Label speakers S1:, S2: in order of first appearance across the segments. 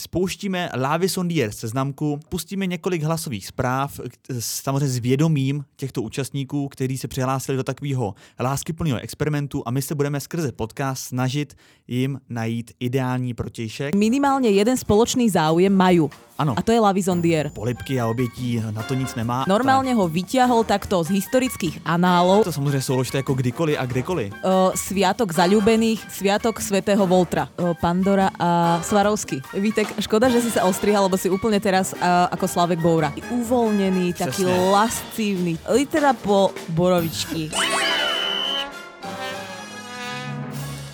S1: Spouštíme Lávy Sondier seznamku, pustíme několik hlasových zpráv, samozřejmě s vědomím těchto účastníků, kteří se přihlásili do takového láskyplného experimentu a my se budeme skrze podcast snažit jim najít ideální protějšek.
S2: Minimálně jeden společný záujem mají.
S1: Ano.
S2: A to je Lavy Zondier.
S1: Polipky a obětí na to nic nemá.
S2: Normálně ho vyťahol takto z historických análov.
S1: To samozřejmě souložte jako kdykoliv a kdekoliv.
S2: Uh, sviatok zalúbených, sviatok svätého Voltra. Uh, Pandora a Svarovsky. Vítek, škoda, že si sa ostrihal, lebo si úplne teraz uh, ako Slavek Boura. Uvoľnený, taký
S1: Přesně.
S2: lascívny. Litera po borovičky.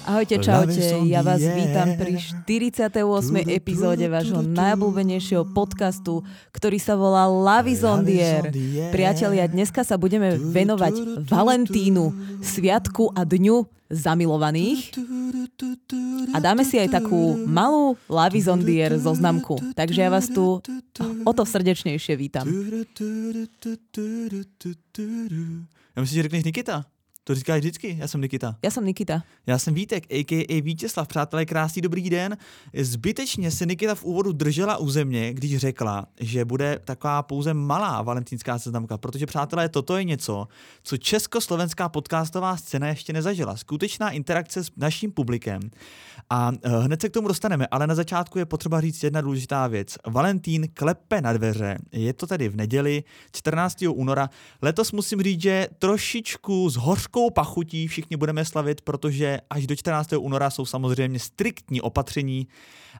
S2: Ahojte, čaute, ja vás vítam pri 48. epizóde vášho najobľúbenejšieho podcastu, ktorý sa volá Lavizondier. Priatelia, dneska sa budeme venovať Valentínu, sviatku a dňu zamilovaných. A dáme si aj takú malú Lavizondier zoznamku. Takže ja vás tu o to srdečnejšie vítam.
S1: Já myslím, že řekneš Nikita. To říkáš vždycky, já jsem Nikita.
S2: Ja som Nikita.
S1: Já jsem Vítek, a.k.a. Vítězslav. Přátelé, krásný dobrý den. Zbytečně se Nikita v úvodu držela u země, když řekla, že bude taková pouze malá valentínská seznamka, protože, přátelé, toto je něco, co československá podcastová scéna ještě nezažila. Skutečná interakce s naším publikem. A eh, hned se k tomu dostaneme, ale na začátku je potřeba říct jedna důležitá věc. Valentín klepe na dveře, je to tedy v neděli 14. února. Letos musím říct, že trošičku s hořkou pachutí všichni budeme slavit, protože až do 14. února jsou samozřejmě striktní opatření,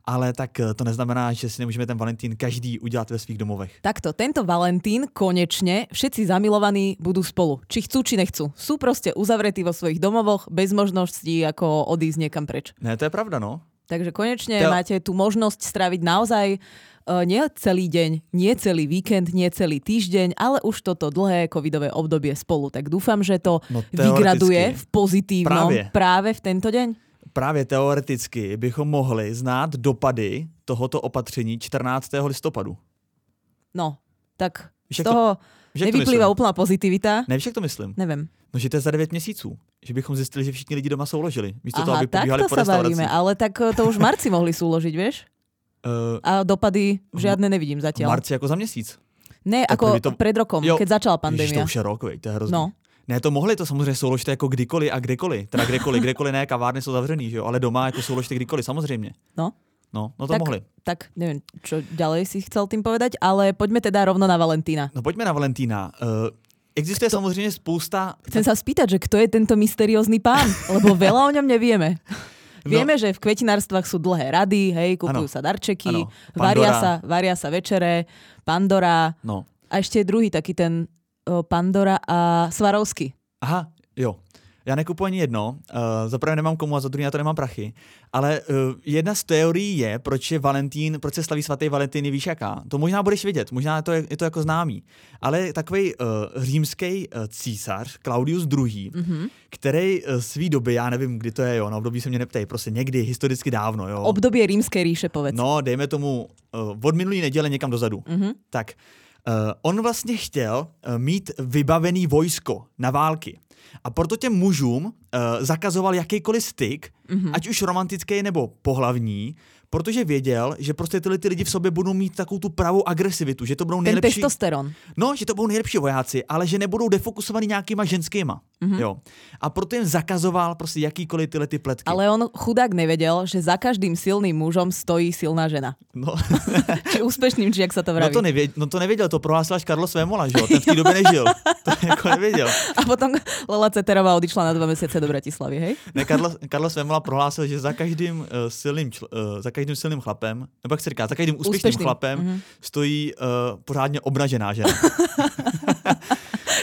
S1: ale tak eh, to neznamená, že si nemůžeme ten Valentín každý udělat ve svých domovech.
S2: Takto, tento Valentín konečne všetci zamilovaní budú spolu. Či chcú, či nechcú. Sú proste uzavretí vo svojich domovoch bez možností ako odísť niekam preč.
S1: Ne, to je pravda, no.
S2: Takže konečne
S1: To-
S2: máte tú možnosť straviť naozaj uh, nie celý deň, nie celý víkend, nie celý týždeň, ale už toto dlhé covidové obdobie spolu. Tak dúfam, že to
S1: No,
S2: vygraduje v pozitívnom
S1: Právě.
S2: práve v tento deň.
S1: Právě teoreticky bychom mohli znát dopady tohoto opatření 14. listopadu.
S2: No, tak
S1: Víš,
S2: z
S1: to-
S2: toho
S1: víš, to
S2: nevyplýva
S1: myslím?
S2: úplná pozitivita.
S1: Nevíš, jak to myslím?
S2: Neviem.
S1: No, že to je za 9 měsíců. Že bychom zjistili, že všichni lidi doma souložili. Místo toho,
S2: Aha,
S1: aby pobíhali
S2: takto
S1: po
S2: sa
S1: restauracích.
S2: bavíme, ale tak uh, to už v marci mohli súložiť, vieš?
S1: Uh,
S2: A dopady žiadne nevidím
S1: v
S2: zatiaľ.
S1: marci jako za měsíc.
S2: Ne,
S1: Tak
S2: ako
S1: kdyby to-
S2: pred rokom,
S1: Jo.
S2: keď začala
S1: Ježiš, to už je rok, vej, to je hrozný.
S2: No.
S1: Ne, to mohli to samozřejmě souložte jako kdykoliv a kdekoliv. Teda kdekoliv, kdekoliv ne, kavárny jsou zavřený, že jo, ale doma jako souložte kdykoliv, samozřejmě.
S2: No.
S1: No, no to
S2: Tak-
S1: mohli.
S2: Tak neviem, čo ďalej si chcel tým povedať, ale poďme teda rovno na Valentína.
S1: No pojďme na Valentína. Uh, existuje samozřejmě spousta...
S2: Chcem sa spýtať, že kto je tento mysteriózny pán, lebo veľa o ňom nevieme.
S1: No.
S2: Vieme, že v kvetinárstvách sú dlhé rady, hej, kupujú
S1: Áno.
S2: sa darčeky, varia sa, varia sa večere, Pandora
S1: No.
S2: a ešte je druhý taký ten Pandora a Svarovsky.
S1: Aha, jo. Já nekupuji ani jedno, uh, za prvé nemám komu a za druhé na to nemám prachy, ale uh, jedna z teorií je, proč je Valentín, proč se slaví svatý Valentín, víš jaká? To možná budeš vědět, možná to je, je to jako známý, ale takový uh, římský uh, císař Claudius II., mm-hmm. který uh, svý doby, já nevím, kdy to je, jo, na období se mě neptej, prostě někdy, historicky dávno, jo.
S2: Obdobie rímskej ríše, povedz.
S1: No, dejme tomu uh, od minulý neděle někam dozadu. Mm-hmm. Tak, on vlastně chtěl uh, mít vybavený vojsko na války. A proto těm mužům uh, zakazoval jakýkoliv styk, mm-hmm. ať už romantický nebo pohlavní, protože věděl, že prostě tyhle ty lidi v sobě budou mít takovou tu pravou agresivitu, že to budou
S2: ten
S1: nejlepší...
S2: testosteron.
S1: No, že to budou nejlepší vojáci, ale že nebudou defokusovaný nějakýma ženskýma. Mm-hmm. Jo. A proto jim zakazoval prostě jakýkoliv tyhle ty pletky.
S2: Ale on chudák nevedel, že za každým silným mužom stojí silná žena.
S1: No.
S2: Či úspešným, či jak sa to
S1: No
S2: vraví.
S1: to, nevěděl, no to nevěděl, to prohlásil až Carlos Vémola, že jo? Ten v té době nežil. To jako nevěděl.
S2: A potom Lela Ceterová odišla na dva mesiace do Bratislavy, hej?
S1: Ne, Carlos, Carlos Vémola prohlásil, že za každým, uh, silným, čl, uh, za každým silným chlapem, nebo jak se říká, za každým úspěšným,
S2: Úspešným.
S1: chlapem
S2: Mhm.
S1: stojí uh, pořádně obnažená žena.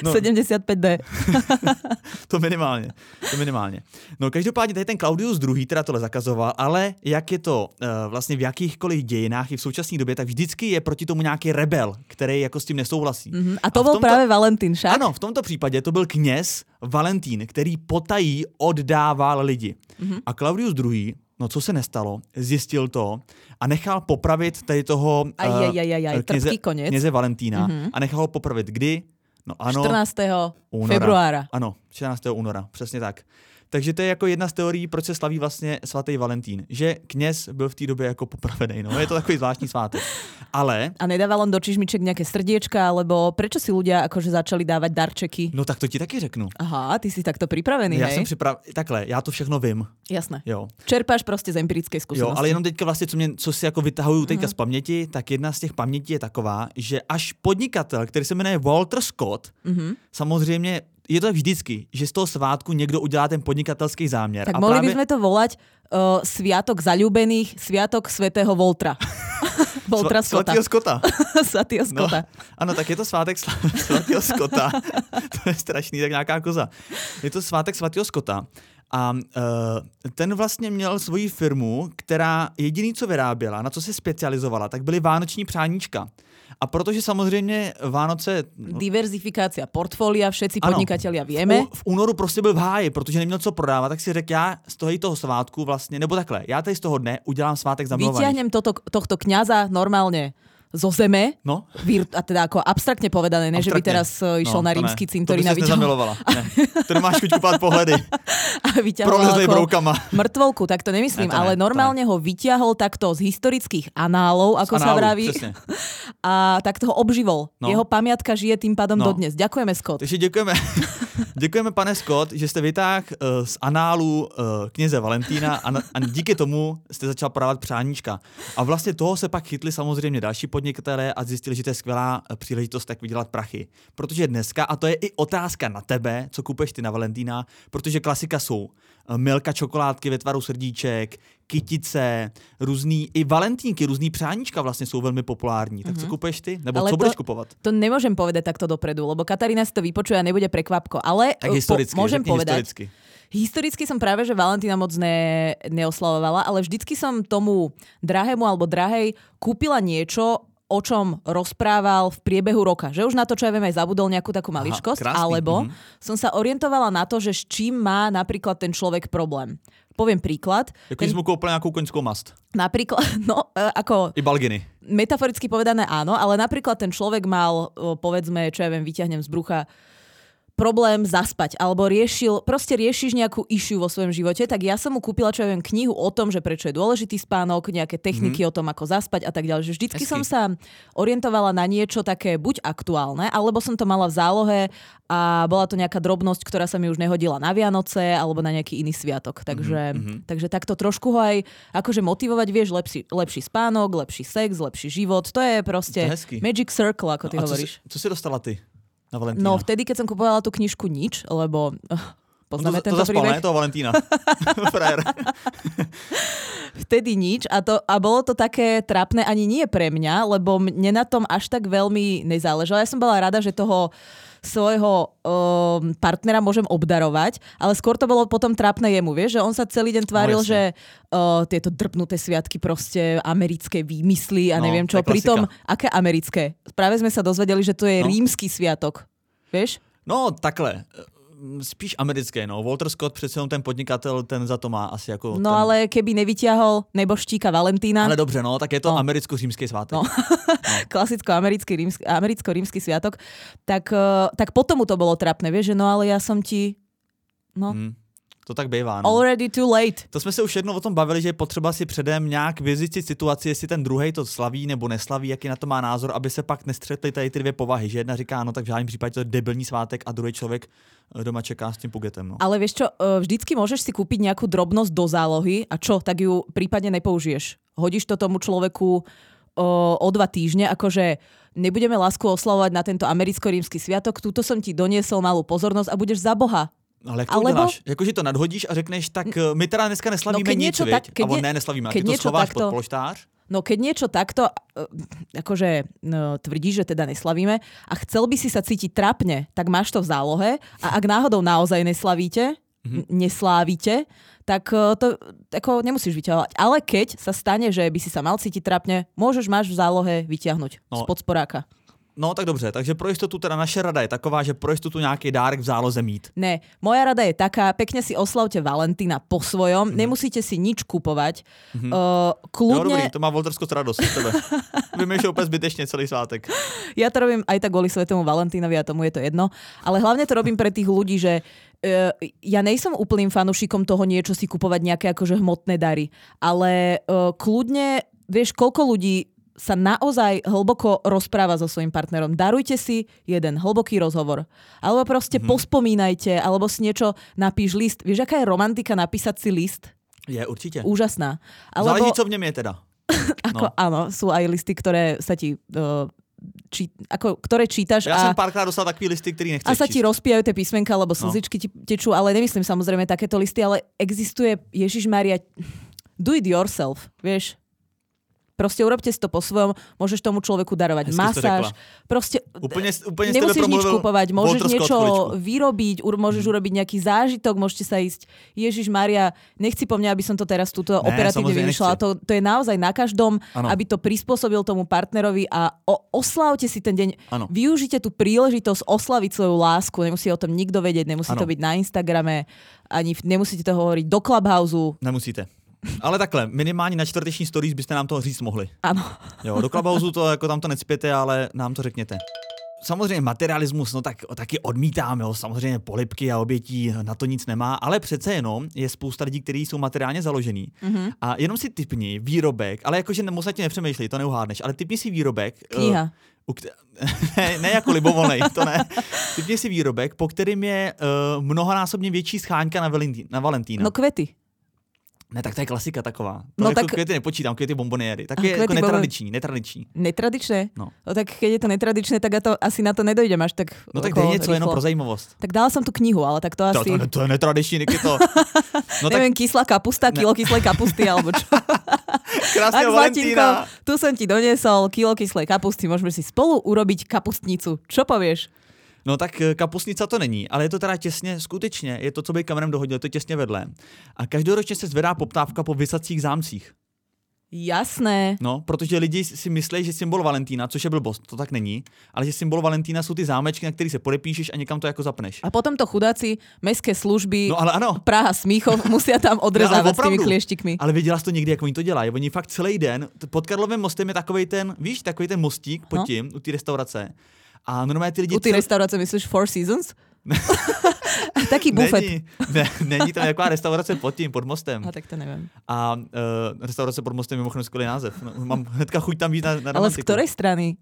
S2: No.
S1: No.
S2: 75D.
S1: To minimálně, to minimálně. No každopádně tady ten Claudius II. teda tohle zakazoval, ale jak je to uh, vlastně v jakýchkoliv dějinách i v současné době, tak vždycky je proti tomu nějaký rebel, který jako s tím nesouhlasí.
S2: Mhm. A to
S1: v
S2: bol
S1: tomto-
S2: práve Valentín, však?
S1: Ano, v tomto případě to byl kněz Valentín, který potají oddával lidi. Mm-hmm. A Claudius II., no co se nestalo, zjistil to a nechal popravit tady toho eh,
S2: Ajajajajaj,
S1: kněze,
S2: trpký konec.
S1: kněze Valentína mm-hmm. a nechal ho popravit kdy? No ano,
S2: 14.
S1: února.
S2: februára.
S1: Ano, 14. února, přesně tak. Takže to je jako jedna z teorií, proč se slaví vlastně svatý Valentín. Že kněz byl v té době jako popravený. No, je to takový zvláštní svátek. Ale...
S2: A nedával on do čižmiček nějaké srdiečka, alebo prečo si ľudia akože začali dávat darčeky?
S1: No tak to ti taky řeknu.
S2: Aha, ty jsi takto připravený,
S1: Já
S2: hej?
S1: jsem připravený. Takhle, já to všechno vím.
S2: Jasné.
S1: Jo.
S2: Čerpáš prostě z empirické zkušenosti.
S1: Jo, ale jenom teďka vlastně, co, mě, co si jako vytahuju teďka
S2: Mhm.
S1: z paměti, tak jedna z těch pamětí je taková, že až podnikatel, který se jmenuje Walter Scott,
S2: Mhm.
S1: samozřejmě je to tak vždycky, že z toho svátku někdo udělá ten podnikatelský záměr.
S2: Tak
S1: a
S2: mohli
S1: právě...
S2: by sme to volať uh, Sviatok zalúbených, Sviatok svätého Voltra. Voltra
S1: Sva-
S2: Scotta.
S1: Svatýho Scotta.
S2: Svatýho Scotta.
S1: Ano, tak je to svátek svatého Skota. to je strašný, tak nějaká koza. Je to svátek svatého Skota. A uh, ten vlastně měl svoji firmu, která jediný, co vyráběla, na co se specializovala, tak byly vánoční přáníčka. A protože samozřejmě Vánoce... No,
S2: Diverzifikácia portfólia, všetci
S1: Ano.
S2: podnikatelia
S1: v,
S2: vieme.
S1: ú- v únoru prostě byl v háji, protože neměl co prodávat, tak si řekl, já z toho, toho svátku vlastně, nebo takhle, já tady z toho dne udělám svátek zamilovaných.
S2: Vyťahnem toto, tohto kňaza normálne zo zeme,
S1: No,
S2: vir, a teda ako abstraktne povedané, ne, že by
S1: Abstraktne.
S2: teraz uh, išiel
S1: no,
S2: na
S1: ne.
S2: rímsky
S1: To
S2: cintorín a vyťahol,
S1: nezamilovala. Ne. To nemáš chuť kupovat pohledy.
S2: a vyťahol ako
S1: broukama.
S2: mŕtvolku, tak to nemyslím,
S1: Ne, to ne,
S2: ale
S1: to
S2: normálne ho vyťahol takto z historických análov, ako sa
S1: Análu,
S2: vraví,
S1: Přesně.
S2: a takto ho obživol.
S1: No.
S2: Jeho pamiatka žije tým pádom
S1: No.
S2: dodnes. Ďakujeme, Scott.
S1: Takže děkujeme, děkujeme pane Scott, že jste vytáhl uh, z análu uh, kněze Valentína a, na, a díky tomu jste začal prodávat přáníčka. A vlastně toho se pak chytli samozřejmě další podnikatelé a zjistili, že to je skvělá eh, příležitost, jak vydělat prachy. Protože dneska, a to je i otázka na tebe, co kupuješ ty na Valentína, protože klasika jsou eh, milka čokoládky ve tvaru srdíček, kytice, různý, i valentínky, různý přáníčka vlastně jsou velmi populární. Tak co kupuješ ty? Nebo
S2: Mhm. Ale
S1: co
S2: to-
S1: budeš kupovat?
S2: To nemôžem povedať takto dopredu, lebo Katarína si to vypočuje a nebude prekvapko. Ale
S1: Tak
S2: uh,
S1: historicky,
S2: po, môžem
S1: řekni
S2: povedať,
S1: historicky.
S2: Historicky som práve, že Valentína moc ne, neoslavovala, ale vždycky som tomu drahému alebo drahej kúpila niečo, o čom rozprával v priebehu roka. Že už na to, čo ja viem, aj zabudol nejakú takú maličkosť,
S1: krásny,
S2: alebo
S1: mhm.
S2: som sa orientovala na to, že s čím má napríklad ten človek problém. Poviem príklad.
S1: Jako ten... mu koupil nějakou koňskou mast.
S2: Napríklad, no, e, ako
S1: I balginy.
S2: metaforicky povedané áno, ale napríklad ten človek mal, povedzme, čo ja viem, vyťahnem z brucha, problém zaspať, alebo riešil, proste riešiš nejakú issue vo svojom živote, tak ja som mu kúpila, čo ja viem, knihu o tom, že prečo je dôležitý spánok, nejaké techniky mm-hmm. o tom, ako zaspať a tak ďalej. Že vždycky
S1: Hezky.
S2: som sa orientovala na niečo také buď aktuálne, alebo som to mala v zálohe a bola to nejaká drobnosť, ktorá sa mi už nehodila na Vianoce alebo na nejaký iný sviatok. Takže, mm-hmm. takže takto trošku ho aj akože motivovať, vieš, lepší, lepší spánok, lepší sex, lepší život. To je proste
S1: To je
S2: magic circle, ako ty
S1: a co
S2: hovoríš.
S1: jsi, co jsi dostala ty na Valentína?
S2: No vtedy, keď som kupovala tú knižku Nič, lebo uh, poznáme
S1: to, to
S2: tento
S1: zaspal,
S2: príbeh.
S1: ne? Toho Valentína. Frajer.
S2: Vtedy nič a, to, a bolo to také trapné ani nie pre mňa, lebo mne na tom až tak veľmi nezáležalo. Ja som bola rada, že toho svojho um, partnera môžem obdarovať, ale skôr to bolo potom trápne jemu, vieš, že on sa celý deň tváril,
S1: No, jasne.
S2: že uh, tieto drbnuté sviatky proste americké výmysly a
S1: No,
S2: neviem čo. Pritom, aké americké? Práve sme sa dozvedeli, že to je
S1: No.
S2: rímsky sviatok. Vieš?
S1: No, takhle. Spíš americké, no. Walter Scott, přece jenom ten podnikatel, ten za to má asi jako...
S2: No
S1: ten...
S2: ale keby nevyťahol neboštíka Valentína,
S1: Ale dobře, no, tak je to
S2: No.
S1: americko-římský svátek.
S2: No. klasicko-americký rímsky, americko-rímsky sviatok, tak, eh, tak potom mu to bolo trapné, vieš, že no ale ja som ti no,
S1: Hm, to tak bývá, no.
S2: already too late.
S1: To jsme se už jednou o tom bavili, že je potřeba si předem nějak vyzjistit situaci, jestli ten druhý to slaví nebo neslaví, jaký na to má názor, aby se pak nestřetly tady ty dvě povahy. Že jedna říká, no tak v žádném případě to je debilní svátek a druhý člověk doma čeká s tím pugetem. No.
S2: Ale vieš čo, eh, vždycky môžeš si kúpiť nejakú drobnosť do zálohy a čo, tak ju prípadne nepoužiješ. Hodíš to tomu človeku o, o dva týždne, akože nebudeme lásku oslavovať na tento americko-rímsky sviatok, túto som ti doniesol malú pozornosť a budeš za Boha.
S1: Ale jak to
S2: Alebo-
S1: uděláš? Jakože to nadhodíš a řekneš, tak eh, my teda dneska neslavíme
S2: keď
S1: nic,
S2: tak- keď
S1: ne, neslavíme. A ty to schováš
S2: takto-
S1: pod polštář?
S2: No keď niečo takto, eh, akože no, tvrdíš, že teda neslavíme a chcel by si sa cítiť trapne, tak máš to v zálohe a ak náhodou naozaj neslavíte, mm-hmm. neslávite, tak eh, to ako nemusíš vyťahovať. Ale keď sa stane, že by si sa mal cítiť trapne, môžeš máš v zálohe vyťahnuť
S1: No.
S2: spod sporáka.
S1: No tak dobře, takže pro jistotu teda naše rada je taková, že pro jistotu nějaký dárek v záloze mít.
S2: Ne, moja rada je taká, pekne si oslavte Valentína po svojom, mm-hmm. nemusíte si nič kupovať. Mm-hmm. Uh,
S1: Jo,
S2: kľudne,
S1: dobrý, to má Walter Scott radost z tebe. Vymýšlel úplně zbytečně celý svátek.
S2: Ja to robím aj tak kvôli svetému Valentínovi a tomu je to jedno. Ale hlavne to robím pre tých ľudí, že uh, ja nejsom úplným fanušikom toho niečo si kupovať nejaké akože hmotné dary, ale uh, kľudne, vieš, koľko ľudí sa naozaj hlboko rozpráva so svojím partnerom. Darujte si jeden hlboký rozhovor. Alebo proste mm-hmm. pospomínajte, alebo si niečo napíš list. Vieš, aká je romantika napísať si list?
S1: Je, určite.
S2: Úžasná.
S1: Alebo... Záleží, co v něm je teda.
S2: ako, no. Áno, sú aj listy, ktoré sa ti uh, či, ako, ktoré čítaš.
S1: Ja a, som párkrát dostal taký listy, ktorý nechceš
S2: A sa
S1: číst.
S2: ti rozpijajú tie písmenka, lebo no. slzičky no. ti tečú, ale nemyslím samozrejme takéto listy, ale existuje Ježiš Maria, do it yourself, vieš, Proste urobte si to po svojom, môžeš tomu človeku darovať Hezky masáž. Proste
S1: úplne, úplne
S2: nemusíš nič kupovať, môžeš niečo
S1: chvíličku.
S2: vyrobiť, môžeš mm. urobiť nejaký zážitok, môžete sa ísť. Ježiš Maria, nechci po mňa, aby som to teraz túto ne, operatívne vymýšľala. To, to je naozaj na každom, ano. aby to prispôsobil tomu partnerovi a o, oslavte si ten deň. Ano. Využite tú príležitosť oslaviť svoju lásku. Nemusí o tom nikto vedieť, nemusí ano. to byť na Instagrame, ani nemusíte to hovoriť do Clubhouse.
S1: Nemusíte. Ale takhle, minimálně na čtvrteční stories byste nám to říct mohli.
S2: Ano.
S1: Jo, do Clubhouse to jako tam to necpěte, ale nám to řekněte. Samozřejmě materialismus, no tak taky odmítáme ho, samozřejmě polipky a obětí, na to nic nemá, ale přece jenom je spousta lidí, kteří jsou materiálně založený. Mm-hmm. A jenom si typni výrobek, ale jakože moc tě nepřemýšlej, to neuhádneš, ale typni si výrobek.
S2: Kniha.
S1: Uh, ne, ne jako libovolnej, to ne. Typni si výrobek, po kterým je uh, mnohonásobně větší schánka na, Valentín, na Valentína.
S2: No kvety.
S1: Ne, tak to je klasika taková. To no jako tak... květy nepočítám, květy bomboniery. Tak je jako netradiční, netradiční.
S2: Netradičné? No. no. tak keď je to netradičné, tak ja to asi na to nedojdem až tak
S1: No tak dej něco jenom pro zajímavost.
S2: Tak dala som tu knihu, ale tak to, to asi...
S1: To, to je netradiční, to.
S2: No tak... Neviem, kyslá kapusta, kilo ne. kyslej kapusty, alebo čo.
S1: Krásne Valentína.
S2: tu som ti doniesol kilo kyslej kapusty, môžeme si spolu urobiť kapustnicu. Čo povieš?
S1: No tak eh, kapusnica to není, ale je to teda těsně, skutečně, je to, co by kamenem dohodil, je to těsně vedle. A každoročně se zvedá poptávka po vysacích zámcích.
S2: Jasné.
S1: No, protože lidi si myslí, že symbol Valentína, což je blbost, to tak není, ale že symbol Valentína jsou ty zámečky, na který se podepíšeš a někam to jako zapneš.
S2: A potom to chudáci mestské služby,
S1: no, ale ano.
S2: Praha, Smíchov, musí tam odrezávat no, s těmi klieštikmi.
S1: Ale viděla jsi to někdy, jak oni to dělají? Oni fakt celý den, pod Karlovým mostem je takový ten, víš, takový ten mostík pod no. tím, u té restaurace. A normálně ty lidi...
S2: U té restaurace myslíš Four Seasons? Taký bufet.
S1: Není, ne, není tam nějaká restaurace pod tím, pod mostem.
S2: A tak to nevím.
S1: A uh, restaurace pod mostem je mimochodem skvělý název. No, mám hnedka chuť tam být na, na
S2: Ale z ktorej strany?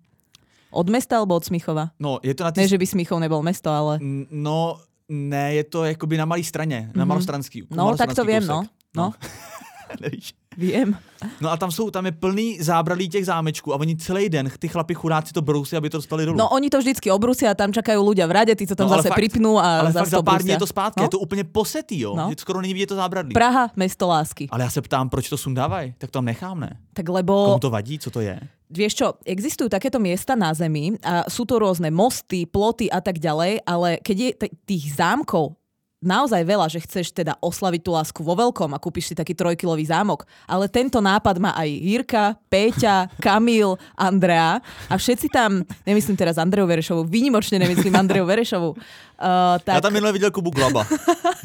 S2: Od mesta alebo od Smichova?
S1: No, je to na tý...
S2: Ne, že by Smichov nebol mesto, ale...
S1: No, ne, je to jakoby na malé straně, mm-hmm. na mhm. malostranský.
S2: No, tak to vím, no. no.
S1: Nevíš.
S2: Vím.
S1: No a tam jsou, tam je plný zábralí těch zámečků a oni celý den, ty chlapi chudáci to brousí, aby to dostali dolů.
S2: No oni to vždycky obrusí a tam čakají ľudia v rade, ty co tam no, zase fakt, pripnú a
S1: ale
S2: zase
S1: fakt za pár dní je to zpátky, no? je to úplně posetý, jo. No? Skoro není vidět to zábradlí.
S2: Praha, mesto lásky.
S1: Ale já se ptám, proč to sundávají? Tak to tam nechám, ne?
S2: Tak lebo...
S1: Komu to vadí, co to je?
S2: Vieš čo, existujú takéto miesta na Zemi a sú to rôzne mosty, ploty a tak ďalej, ale keď je t- tých zámkov naozaj veľa, že chceš teda oslaviť tú lásku vo veľkom a kúpiš si taký trojkilový zámok. Ale tento nápad má aj Jirka, Péťa, Kamil, Andrea a všetci tam, nemyslím teraz Andreu Verešovu, výnimočne nemyslím Andreu Verešovu. Uh,
S1: tak... Já tam minule viděl Kubu Glaba,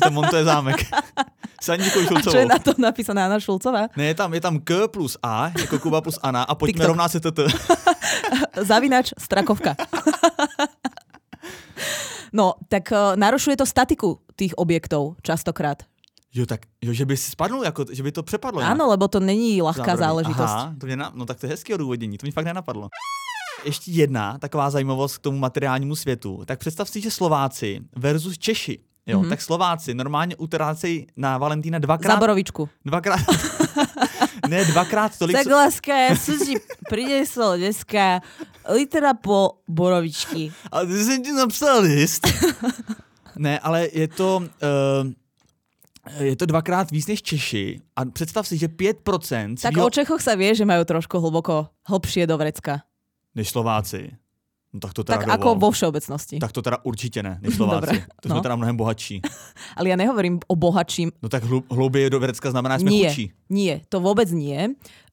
S1: tam montuje zámek. S Aničkou Šulcovou.
S2: A čo je na to napísané Anna Šulcová?
S1: Ne, je tam, je tam K plus A, jako Kuba plus Ana a pojďme rovná se TT.
S2: Zavinač Strakovka. No, tak uh, narušuje to statiku tých objektov častokrát.
S1: Jo, tak, jo, že by si spadnul, jako, že by to přepadlo.
S2: Ano, lebo to není ľahká záležitost.
S1: Aha, to mě na, no tak to je hezké odůvodnění, to mi fakt nenapadlo. Ještě jedna taková zajímavost k tomu materiálnímu světu. Tak představ si, že Slováci versus Češi. Jo, mm-hmm. tak Slováci normálně utrácejí na Valentína dvakrát.
S2: Za borovičku.
S1: Dvakrát. ne, dvakrát tolik.
S2: Tak láska, já jsem si přinesl dneska litera po borovičky.
S1: A ty jsem ti napsal list. ne, ale je to... Uh, je to dvakrát víc než Češi a představ si, že 5%
S2: Tak svýho... o Čechoch sa vie, že majú trošku hlboko hlbšie do vrecka.
S1: Než Slováci. No tak to teda
S2: tak ako vo všeobecnosti.
S1: Tak to teda určitě ne, než Slováci. Dobre, to jsme no. teda mnohem bohatší.
S2: Ale já nehovorím o bohatším.
S1: No tak hlub, hlouběji do Vrecka znamená, že jsme
S2: nie,
S1: chudší.
S2: Nie, to vůbec nie.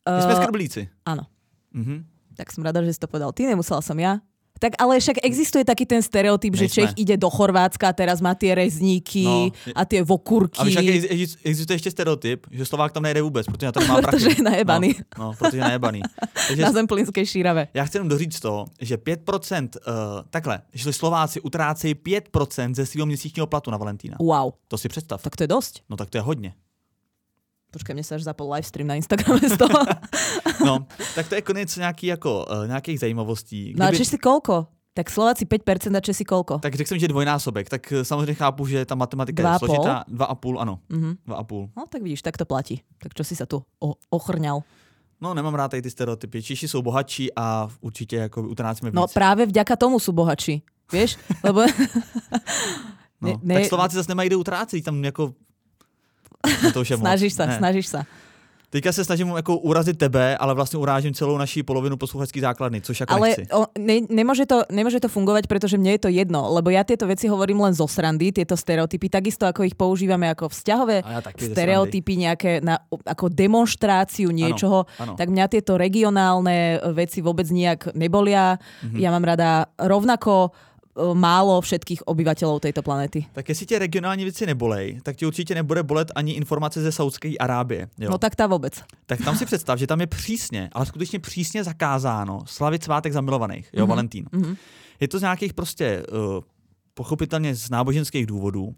S1: My uh, jsme skrblíci.
S2: Áno. Mm-hmm. Tak som rada, že si to povedal. Ty, nemusela som ja. Tak ale však existuje taký ten stereotyp, že Čech ide do Chorvátska a teraz má tie rezníky no. a tie vokurky.
S1: A však existuje ještě stereotyp, že Slovák tam nejde vůbec, protože na to má prachy.
S2: protože je najebaný.
S1: No, no protože je najebaný.
S2: Takže na zemplínské šírave.
S1: Já chci jenom doříct to, že 5%, uh, takhle, že Slováci utrácejí 5% ze svého měsíčního platu na Valentína.
S2: Wow.
S1: To si představ.
S2: Tak to je dost.
S1: No tak to je hodně.
S2: Počkej, mě se až zapol livestream na Instagrame z toho.
S1: no, tak to je konec nějaký jako, uh, nějakých zajímavostí.
S2: Kdyby... No a si kolko? Tak Slováci 5% a Česi kolko?
S1: Tak řekl jsem, že dvojnásobek, tak eh, samozřejmě chápu, že ta matematika dva je složitá. 2,5, ano. Mm-hmm. 2,5.
S2: No tak vidíš, tak to platí. Tak čo si se tu ochrňal?
S1: No, nemám rád tady ty stereotypy. Češi jsou bohatší a určitě jako utrácíme
S2: no, víc. No právě vďaka tomu jsou bohatší. Víš? Lebo...
S1: no, ne, ne... Tak Slováci zase nemají kde utrácet, tam jako
S2: to snažíš se, snažíš se.
S1: Teďka se snažím jako urazit tebe, ale vlastně urážím celou naší polovinu posluchačské základny, což jako
S2: ale
S1: nechci.
S2: O, ne, nemôže, to, nemôže to fungovať, pretože mne je to jedno, lebo ja tieto veci hovorím len zo srandy, tieto stereotypy, takisto ako ich používame ako vzťahové ja stereotypy, nejaké na, ako demonstráciu niečoho, ano, ano. tak mňa tieto regionálne veci vôbec nejak nebolia. Mm-hmm. Ja mám rada rovnako málo všetkých obyvateľov tejto planety.
S1: Tak jestli tě regionální věci nebolej, tak ti určitě nebude bolet ani informace ze Saudské Arábie. Jo?
S2: No tak ta vůbec.
S1: Tak tam si představ, že tam je přísně, ale skutečně přísně zakázáno slavit svátek zamilovaných, jo, mm-hmm. Valentín. Mm-hmm. Je to z nějakých prostě uh, pochopitelně z náboženských důvodů.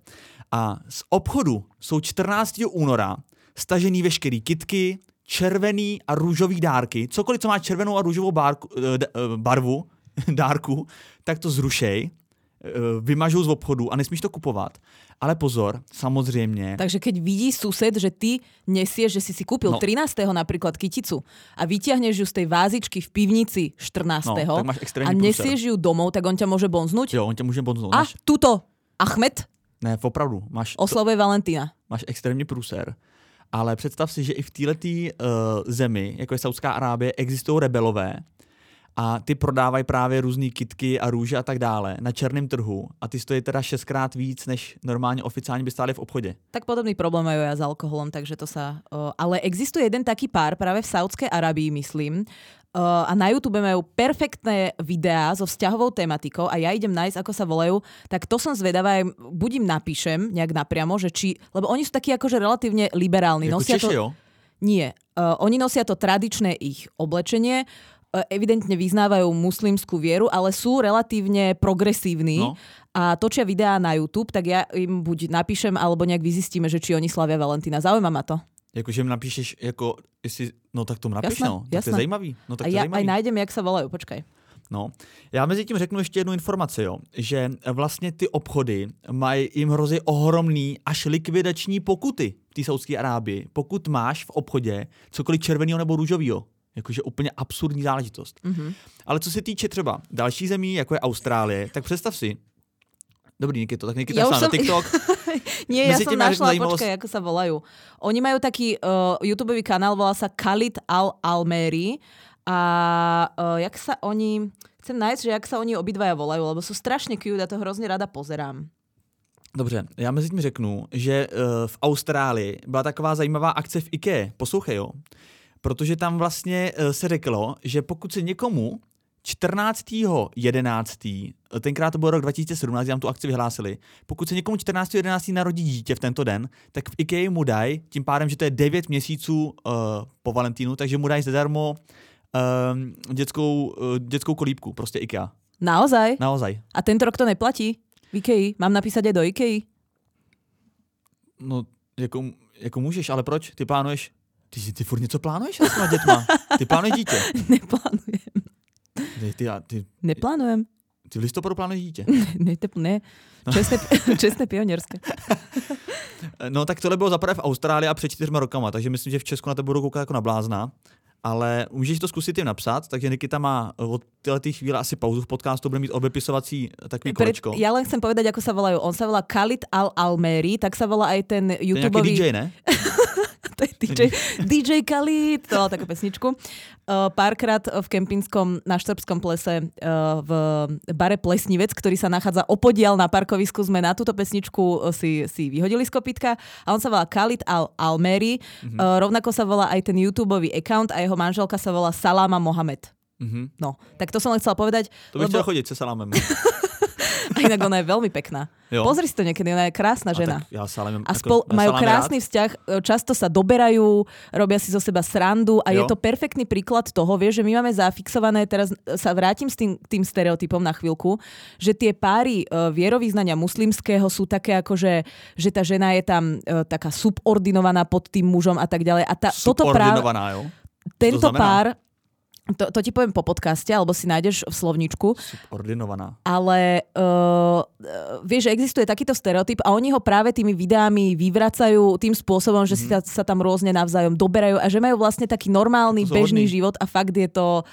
S1: A z obchodu jsou 14. února stažený veškerý kitky, červený a růžový dárky, cokoliv, co má červenou a růžovou bárku, uh, uh, barvu, dárku, tak to zrušej, eh, vymažou z obchodu a nesmíš to kupovat. Ale pozor, samozřejmě.
S2: Takže keď vidí sused, že ty nesieš, že si si kúpil no. 13. napríklad kyticu a vyťahneš ju z tej vázičky v pivnici 14. No, a nesieš ju domov, tak on ťa môže bonznúť?
S1: Jo, on ťa môže bonznúť.
S2: A máš... tuto, Achmed?
S1: Ne, opravdu. Máš
S2: Oslavuje to... Valentína.
S1: Máš extrémně průser. Ale představ si, že i v této uh, zemi, jako je Saudská Arábie, existují rebelové, a ty prodávají právě různé kitky a růže a tak dále na černém trhu a ty stojí teda šestkrát víc, než normálně oficiálně by stály v obchodě.
S2: Tak podobný problém majú ja s alkoholom, takže to sa... Uh, ale existuje jeden taký pár práve v Saudskej Arabii, myslím, Uh, a na YouTube majú perfektné videá so vzťahovou tematikou a ja idem nájsť, ako sa volajú, tak to som zvedavá, buď im napíšem nejak napriamo, že či, lebo oni sú takí akože relatívne liberálni.
S1: Jako nosia Češi, to, jo?
S2: Nie. Uh, oni nosia to tradičné ich oblečenie, evidentne vyznávajú muslimskú vieru, ale sú relatívne progresívni no. a točia videá na YouTube, tak ja im buď napíšem, alebo nejak vyzistíme, že či oni slavia Valentína. Zaujíma ma to.
S1: Jakože mi napíšeš, jako, jestli, no tak tomu napiš, jasné, no. Tak jasné. to je zajímavý. No, tak
S2: a
S1: to
S2: já
S1: aj
S2: najdem, jak se volají, počkej.
S1: No, já mezi tím řeknu ještě jednu informaci, jo, že vlastně ty obchody mají jim hrozí ohromný až likvidační pokuty v té Saudské Arábii. Pokud máš v obchodě cokoliv červeného nebo růžového, Jakože úplně absurdní záležitost. Mm-hmm. Ale co se týče třeba další zemí, jako je Austrálie, tak představ si, Dobrý, Nikito, tak Nikita ja na TikTok.
S2: Nie, ja som našla, počkaj, ako sa volajú. Oni majú taký uh, YouTube kanál, volá sa Khalid Al Almeri a uh, jak sa oni, chcem nájsť, že jak sa oni obidvaja volajú, lebo sú strašne cute, ja to hrozně rada pozerám.
S1: Dobře, já mezi tím řeknu, že uh, v Austrálii byla taková zajímavá akce v IKEA. Poslouchej, jo protože tam vlastně eh, se řeklo, že pokud se někomu 14.11., tenkrát to byl rok 2017, tam tu akci vyhlásili, pokud se někomu 14.11. narodí dítě v tento den, tak v IKEA mu dají, tím pádem, že to je 9 měsíců uh, po Valentínu, takže mu dají zadarmo uh, dětskou, uh, dětskou kolíbku, prostě IKEA.
S2: Naozaj?
S1: Naozaj.
S2: A tento rok to neplatí v IKEA? Mám napísat je do IKEA?
S1: No, jako, jako můžeš, ale proč? Ty plánuješ ty, ty furt něco plánuješ s těma dětma? Ty plánuješ dítě?
S2: Neplánujem.
S1: Ty, ty, ty,
S2: Neplánujem.
S1: Ty v listopadu plánuješ dítě?
S2: ne, ne, ne. Čestné, čestné pionierské.
S1: no tak tohle bylo zaprvé v Austrálii a před čtyřma rokama, takže myslím, že v Česku na to budou koukat jako na blázna. Ale můžeš to zkusit jim napsat, takže Nikita má od tyhle chvíle asi pauzu v podcastu, bude mít obepisovací takový kolečko.
S2: Ja len chcem povedať, ako sa volajú. On sa volá Khalid Al-Almeri, tak sa volá aj ten YouTube.
S1: To je DJ, ne?
S2: to je DJ, DJ Khalid, to takú pesničku. Uh, párkrát v kempinskom, na Štrbskom plese uh, v bare Plesnivec, ktorý sa nachádza opodial na parkovisku, sme na túto pesničku uh, si, si vyhodili z kopitka a on sa volá Khalid Al Almeri. Mm-hmm. Rovnako sa volá aj ten YouTube account a jeho manželka sa volá Salama Mohamed.
S1: Mm-hmm.
S2: No, tak to som len chcela povedať.
S1: To bych
S2: lebo...
S1: chtěl chodit se salámem.
S2: A inak ona je veľmi pekná.
S1: Jo.
S2: Pozri si to niekedy, ona je krásna
S1: A
S2: žena.
S1: tak já salám,
S2: A spol,
S1: já
S2: majú
S1: salámy
S2: krásny
S1: rád.
S2: vzťah, e, často sa doberajú, robia si zo seba srandu a je
S1: Jo.
S2: to perfektný príklad toho, vieš, že my máme zafixované, teraz sa vrátim s tým, tým stereotypom na chvíľku, že tie páry uh, vierovýznania muslimského sú také ako, že, že tá žena je tam uh, taká subordinovaná pod tým mužom a tak ďalej. A tá, toto práve, tento
S1: znamená?
S2: pár, to, to ti poviem po podcaste, alebo si nájdeš v slovničku,
S1: Subordinovaná.
S2: ale uh, vieš, že existuje takýto stereotyp a oni ho práve tými videami vyvracajú tým spôsobom, že mm-hmm. si sa, sa tam rôzne navzájom doberajú a že majú vlastne taký normálny, bežný život a fakt je to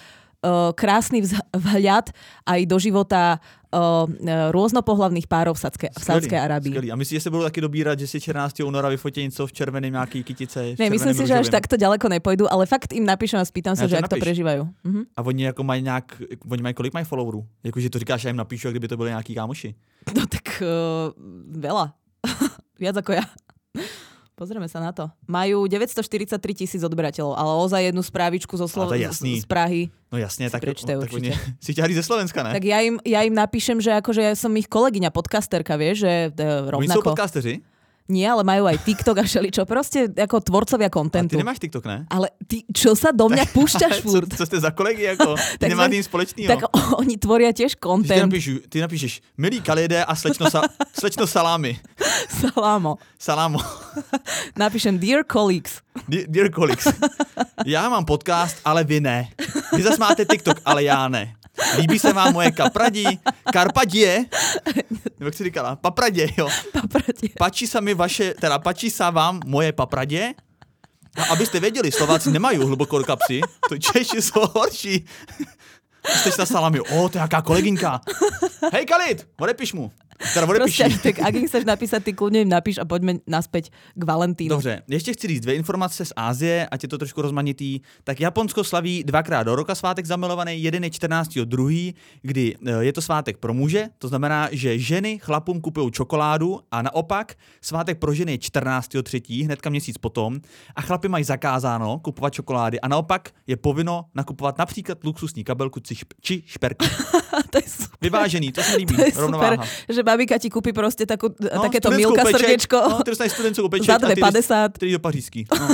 S2: uh, krásny vzh- vhľad aj do života uh, rôznopohlavných párov v, Sadske, v Sádskej Arabii.
S1: Skvělý. A myslíš, že se budou taky dobírat, že si 14. února vyfotí něco v červeném nějaký kytice?
S2: Ne, myslím si, že až takto ďaleko nepojdu, ale fakt im napíšem a spýtam sa,
S1: Ja
S2: že jak to
S1: napiš.
S2: prežívajú. Mhm.
S1: A oni jako mají nějak, oni mají kolik mají followerů? Jakože to říkáš, já jim napíšu, jak kdyby to byly nějaký kámoši.
S2: No tak uh, veľa. Viac ako ja. Pozrieme sa na to. Majú 943 tisíc odberateľov, ale ozaj jednu správičku zo, Slo- z, z Prahy.
S1: No jasně, tak,
S2: prečte
S1: tak oni, si říct ze Slovenska, ne?
S2: Tak ja im, ja im napíšem, že akože ja som ich kolegyňa podcasterka, vieš, že e,
S1: oni
S2: rovnako.
S1: podcasteři?
S2: Nie, ale majú aj TikTok a šeličo. Proste ako tvorcovia
S1: A ty
S2: kontentu.
S1: nemáš TikTok, ne?
S2: Ale ty, čo sa do mňa púšťaš
S1: Ale co,
S2: furt?
S1: co jste za kolegy, jako? Ty
S2: Tak
S1: nemáte
S2: sme-
S1: nic společného.
S2: Tak oni tvoria tiež
S1: Když ty,
S2: kontent.
S1: napíšu, ty napíšeš, milý Kalide a slečno, sa, slečno salámy.
S2: Salámo.
S1: Salámo.
S2: Napíšem Dear colleagues.
S1: Dear, dear colleagues, já mám podcast, ale vy ne. Vy zase máte TikTok, ale já ne. Líbí se vám moje kapradí? Karpadie? Nebo jak jsi říkala? Papradě, jo.
S2: Paprate.
S1: Pačí se mi vaše, teda pačí se vám moje papradě? A abyste věděli, Slováci nemají hluboko do kapsy, to Češi jsou horší. Jste na salami, o, to je jaká kolegynka. Hej Kalit, odepiš mu. Teda jí.
S2: tak ak im chceš napísať, ty kľudne im napíš a poďme naspäť k Valentínu.
S1: Dobře, ještě chci říct dvě informace z Ázie, ať je to trošku rozmanitý. Tak Japonsko slaví dvakrát do roka svátek zamilovaný, jeden je 14. druhý, kdy eh, je to svátek pro muže, to znamená, že ženy chlapům kupují čokoládu a naopak svátek pro ženy je 14. třetí, hnedka měsíc potom a chlapi mají zakázáno kupovat čokolády a naopak je povinno nakupovat například luxusní kabelku či, šp- či šperky.
S2: to je super.
S1: Vyvážený, to se líbí,
S2: To je super,
S1: rovnováha.
S2: že babika ti kúpi proste takú, no, takéto
S1: studentskou
S2: milka
S1: pečeť,
S2: srdiečko
S1: No, dostaneš studentskou pečeť
S2: za
S1: a ty jdeš-
S2: 2,50.
S1: který do pařížský. No.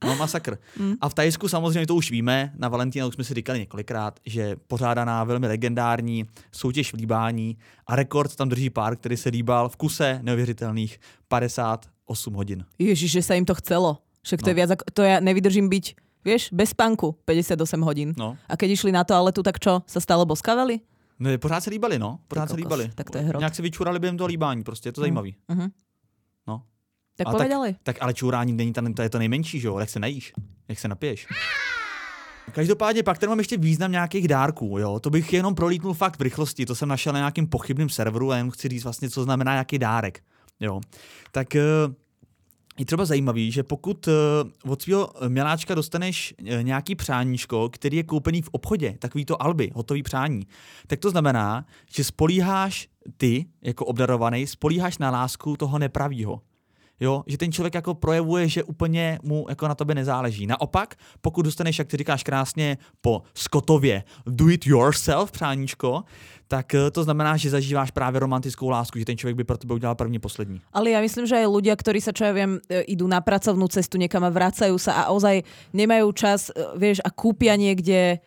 S1: No, masakr. A v Tajsku samozřejmě to už víme, na Valentína už jsme si říkali několikrát, že pořádaná velmi legendární soutěž v líbání a rekord tam drží pár, který se líbal v kuse neuvěřitelných 58 hodin.
S2: Ježiš, že sa im to chcelo. Však to
S1: No.
S2: je viac ako, to ja nevydržím byť, vieš, bez spánku 58 hodín.
S1: No,
S2: A keď išli na toaletu, tak čo, sa stále boskavali?
S1: No pořád se líbali, no. Pořád
S2: Ty
S1: se
S2: kokos,
S1: líbali.
S2: tak to je hrot.
S1: Nějak se vyčurali během toho líbání, prostě je to zajímavý.
S2: Uh-huh.
S1: No.
S2: Tak
S1: A
S2: povedz ďalej.
S1: Tak ale čurání není tam, to je to nejmenší, že jo? Jak se najíš, jak se napiješ. Každopádně pak tady mám ještě význam nějakých dárků, jo. To bych jenom prolítnul fakt v rychlosti, to jsem našel na nějakým pochybným serveru a jenom chci říct vlastně, co znamená nějaký dárek, jo. Tak eh, je třeba zajímavý, že pokud eh, od svého miláčka dostaneš eh, nějaký přáníčko, který je koupený v obchodě, takový to alby, hotový přání, tak to znamená, že spolíháš ty, jako obdarovaný, spolíháš na lásku toho nepravýho. Jo, že ten člověk jako projevuje, že úplně mu jako na tobě nezáleží. Naopak, pokud dostaneš, jak ty říkáš krásně, po Scottově do it yourself přáníčko, tak eh, to znamená, že zažíváš právě romantickou lásku, že ten člověk by pro tebe udělal první poslední.
S2: Ale ja myslím, že aj ľudia, ktorí sa, čo ja viem, e, idú na pracovnú cestu niekam a vracajú sa a ozaj nemajú čas, e, vieš, a kúpia niekde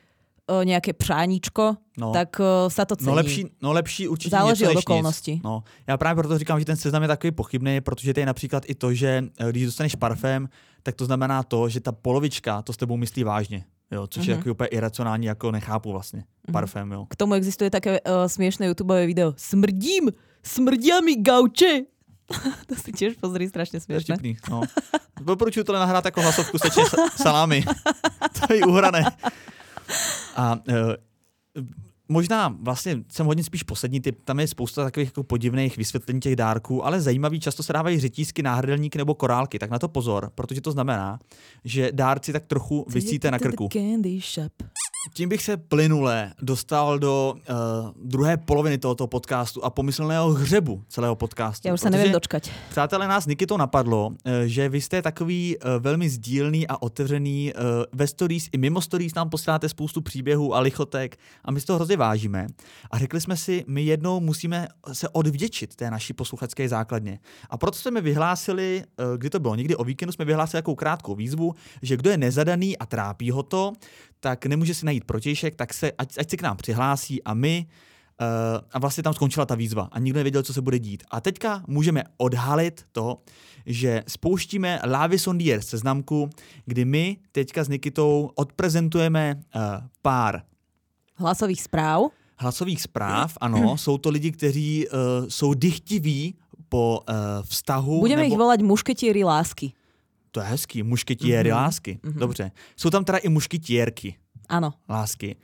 S2: e, nejaké přáníčko,
S1: No.
S2: tak e, sa to cení.
S1: No lepší, no lepší určitě
S2: Záleží
S1: něco
S2: od
S1: než
S2: okolností.
S1: Nic. No, já právě proto říkám, že ten seznam je takový pochybný, protože to je například i to, že eh, když dostaneš parfém, tak to znamená to, že ta polovička to s tebou myslí vážně. Jo, což mm-hmm. je
S2: Mhm.
S1: takový úplně iracionální, jako nechápu vlastně. Mm-hmm. Parfém, jo.
S2: K tomu existuje také uh, smiešné YouTube video. Smrdím! Smrdia mi gauče! to si tiež pozri, strašne
S1: To je
S2: smiešné.
S1: vtipný, no. Doporučuji tohle nahrát jako hlasovku sa- salámy. to je uhrané. A uh, možná vlastně jsem hodně spíš poslední typ, tam je spousta takových jako podivných vysvětlení těch dárků, ale zajímavý, často se dávají řetízky, náhrdelníky nebo korálky, tak na to pozor, protože to znamená, že dárci tak trochu vysíte na krku.
S2: Candy shop.
S1: Tím bych se plynule dostal do uh, druhé poloviny tohoto podcastu a pomyslného hřebu celého podcastu.
S2: Já už se nevím dočkať.
S1: Přátelé, nás Nikito napadlo, uh, že vy jste takový uh, velmi sdílný a otevřený. Uh, ve stories i mimo stories nám posíláte spoustu příběhů a lichotek a my z toho hrozně vážíme. A řekli jsme si, my jednou musíme se odvděčit té naší posluchačské základně. A proto jsme vyhlásili, uh, kdy to bylo, někdy o víkendu jsme vyhlásili takovou krátkou výzvu, že kdo je nezadaný a trápí ho to, tak nemůže si najít protějšek, tak se, ať, ať se k nám přihlásí a my uh, a vlastně tam skončila ta výzva a nikdo nevěděl, co se bude dít. A teďka můžeme odhalit to, že spouštíme Lávy Sondier seznamku, kdy my teďka s Nikitou odprezentujeme uh, pár
S2: hlasových zpráv.
S1: Hlasových zpráv, ano. jsou to lidi, kteří uh, jsou dychtiví po uh, vztahu.
S2: Budeme nebo... ich volať mušketieri lásky.
S1: To je hezký, mušketiéry mm-hmm. lásky. Mm-hmm. Dobře. Jsou tam teda i mušketiérky.
S2: Ano.
S1: Lásky.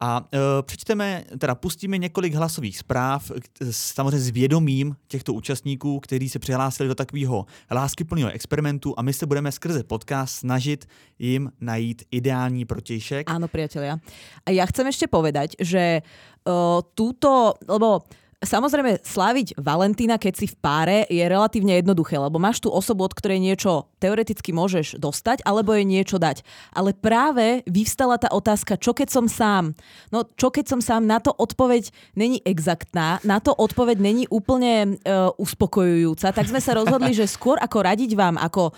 S1: A uh, přečteme, teda pustíme několik hlasových zpráv, samozřejmě s vědomím těchto účastníků, kteří se přihlásili do takového láskyplného experimentu a my se budeme skrze podcast snažit jim najít ideální protějšek.
S2: Áno, priatelia. A ja chcem ešte povedať, že uh, túto, lebo Samozrejme, sláviť Valentína, keď si v páre, je relatívne jednoduché, lebo máš tú osobu, od ktorej niečo teoreticky môžeš dostať, alebo jej niečo dať. Ale práve vyvstala tá otázka, čo keď som sám? No, čo keď som sám? Na to odpoveď není exaktná, na to odpoveď není úplne uh, uspokojujúca. Tak sme sa rozhodli, že skôr ako radiť vám, ako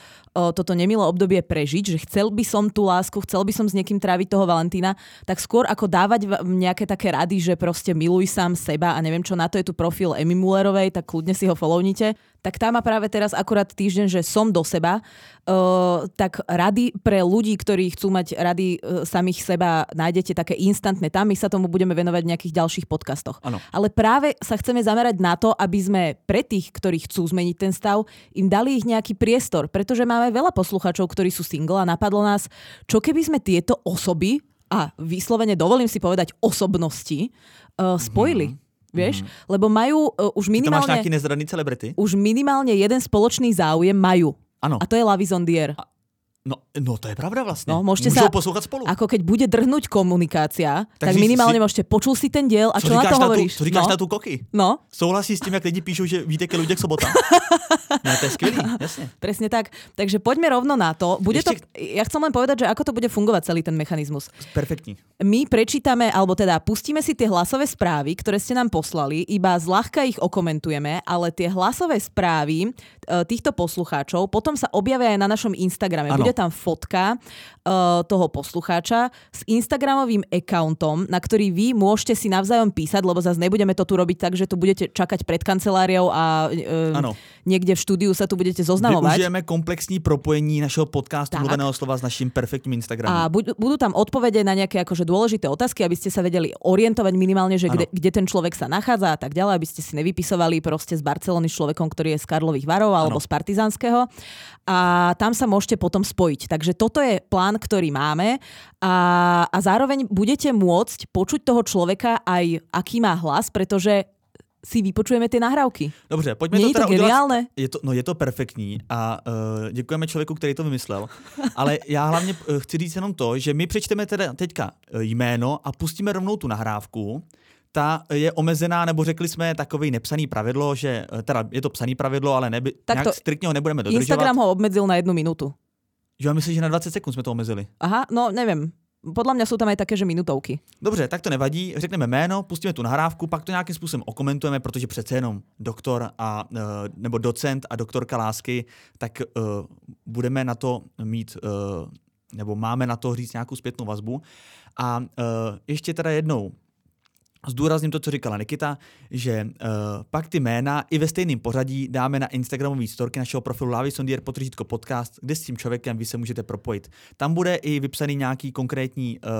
S2: toto nemilé obdobie prežiť, že chcel by som tú lásku, chcel by som s niekým tráviť toho Valentína, tak skôr ako dávať nejaké také rady, že proste miluj sám seba a neviem čo, na to je tu profil Emmy Mullerovej, tak kľudne si ho follownite, tak tá má práve teraz akurát týždeň, že som do seba. Uh, tak rady pre ľudí, ktorí chcú mať rady uh, samých seba, nájdete také instantné. Tam my sa tomu budeme venovať v nejakých ďalších podcastoch.
S1: Ano.
S2: Ale práve sa chceme zamerať na to, aby sme pre tých, ktorí chcú zmeniť ten stav, im dali ich nejaký priestor. Pretože máme veľa posluchačov, ktorí sú single a napadlo nás, čo keby sme tieto osoby a vyslovene dovolím si povedať osobnosti, uh, spojili. Mm-hmm vieš? Mm. Lebo majú uh, už minimálne...
S1: Ty máš nejaký nezradný celebrity?
S2: Už minimálne jeden spoločný záujem majú.
S1: Ano.
S2: A to je Lavizondier. A
S1: No, no to je pravda vlastne.
S2: No, môžete
S1: Môžu
S2: sa,
S1: poslúchať spolu.
S2: Ako keď bude drhnúť komunikácia, tak, tak minimálne si, môžete počul si ten diel a čo na to hovoríš?
S1: Co říkáš no? na tú koky?
S2: No.
S1: Souhlasí s tým, jak lidi píšu, že víte, keď ľudia k sobota. no, to je skvělý, jasne.
S2: Presne tak. Takže poďme rovno na to. Bude Ešte... to. Ja chcem len povedať, že ako to bude fungovať celý ten mechanizmus.
S1: Perfektní.
S2: My prečítame, alebo teda pustíme si tie hlasové správy, ktoré ste nám poslali, iba zľahka ich okomentujeme, ale tie hlasové správy e, týchto poslucháčov potom sa objavia aj na našom Instagrame. Ano. Bude tam fotka uh, toho poslucháča s Instagramovým accountom, na ktorý vy môžete si navzájom písať, lebo zase nebudeme to tu robiť tak, že tu budete čakať pred kanceláriou a uh, niekde v štúdiu sa tu budete zoznamovať.
S1: Využijeme komplexní propojení našeho podcastu mluveného slova s naším perfektním Instagramom.
S2: A budú tam odpovede na nejaké akože dôležité otázky, aby ste sa vedeli orientovať minimálne, že kde, kde ten človek sa nachádza a tak ďalej, aby ste si nevypisovali proste z Barcelony s človekom, ktorý je z Karlových Varov alebo ano. z Partizánskeho. A tam sa môžete potom spojiť. Takže toto je plán, ktorý máme a, a zároveň budete môcť počuť toho človeka aj aký má hlas, pretože si vypočujeme ty nahrávky.
S1: Dobře, pojďme
S2: Není
S1: to teda
S2: to geniálne?
S1: Udělat. Je to, no je to perfektní a uh, děkujeme člověku, který to vymyslel. Ale já hlavně uh, chci říct jenom to, že my přečteme teda teďka jméno a pustíme rovnou tu nahrávku ta je omezená, nebo řekli jsme takový nepsaný pravidlo, že teda je to psaný pravidlo, ale neby, tak nějak striktně ho nebudeme dodržovat.
S2: Instagram ho obmedzil na jednu minutu.
S1: Jo, myslím, že na 20 sekund jsme to omezili.
S2: Aha, no nevím. Podle mě jsou tam i také, že minutovky.
S1: Dobře, tak to nevadí. Řekneme jméno, pustíme tu nahrávku, pak to nějakým způsobem okomentujeme, protože přece jenom doktor a, eh, nebo docent a doktorka lásky, tak uh, budeme na to mít, uh, nebo máme na to říct nějakou zpětnou vazbu. A uh, ještě teda jednou, Zdůrazním to, co říkala Nikita, že uh, pak ty jména i ve stejném pořadí dáme na Instagramový storky našeho profilu Lávy Sondier potržítko podcast, kde s tím člověkem vy se můžete propojit. Tam bude i vypsaný nějaký konkrétní uh,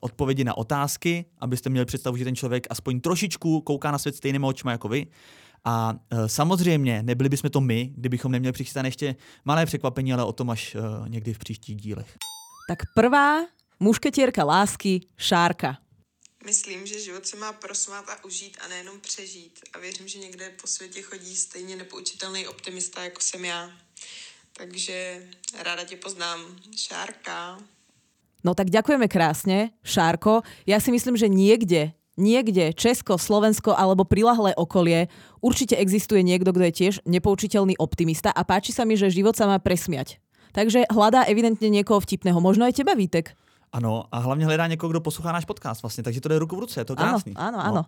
S1: odpovědi na otázky, abyste měli představu, že ten člověk aspoň trošičku kouká na svět stejnými očima jako vy. A uh, samozřejmě nebyli bychom to my, kdybychom neměli přichystané ještě malé překvapení, ale o tom až uh, někdy v příštích dílech.
S2: Tak prvá mušketierka lásky, Šárka.
S3: Myslím, že život se má prosmát a užít a nejenom přežít. A věřím, že někde po světě chodí stejně nepoučitelný optimista, jako jsem já. Takže ráda tě poznám. Šárka.
S2: No tak ďakujeme krásne, Šárko. Ja si myslím, že niekde niekde Česko, Slovensko alebo prilahlé okolie určite existuje niekto, kto je tiež nepoučiteľný optimista a páči sa mi, že život sa má presmiať. Takže hľadá evidentne niekoho vtipného. Možno aj teba, Vítek.
S1: Ano, a hlavně hledá někoho, kdo poslouchá náš podcast vlastně, takže to jde ruku v ruce, je to krásný.
S2: Ano, ano, ano. No.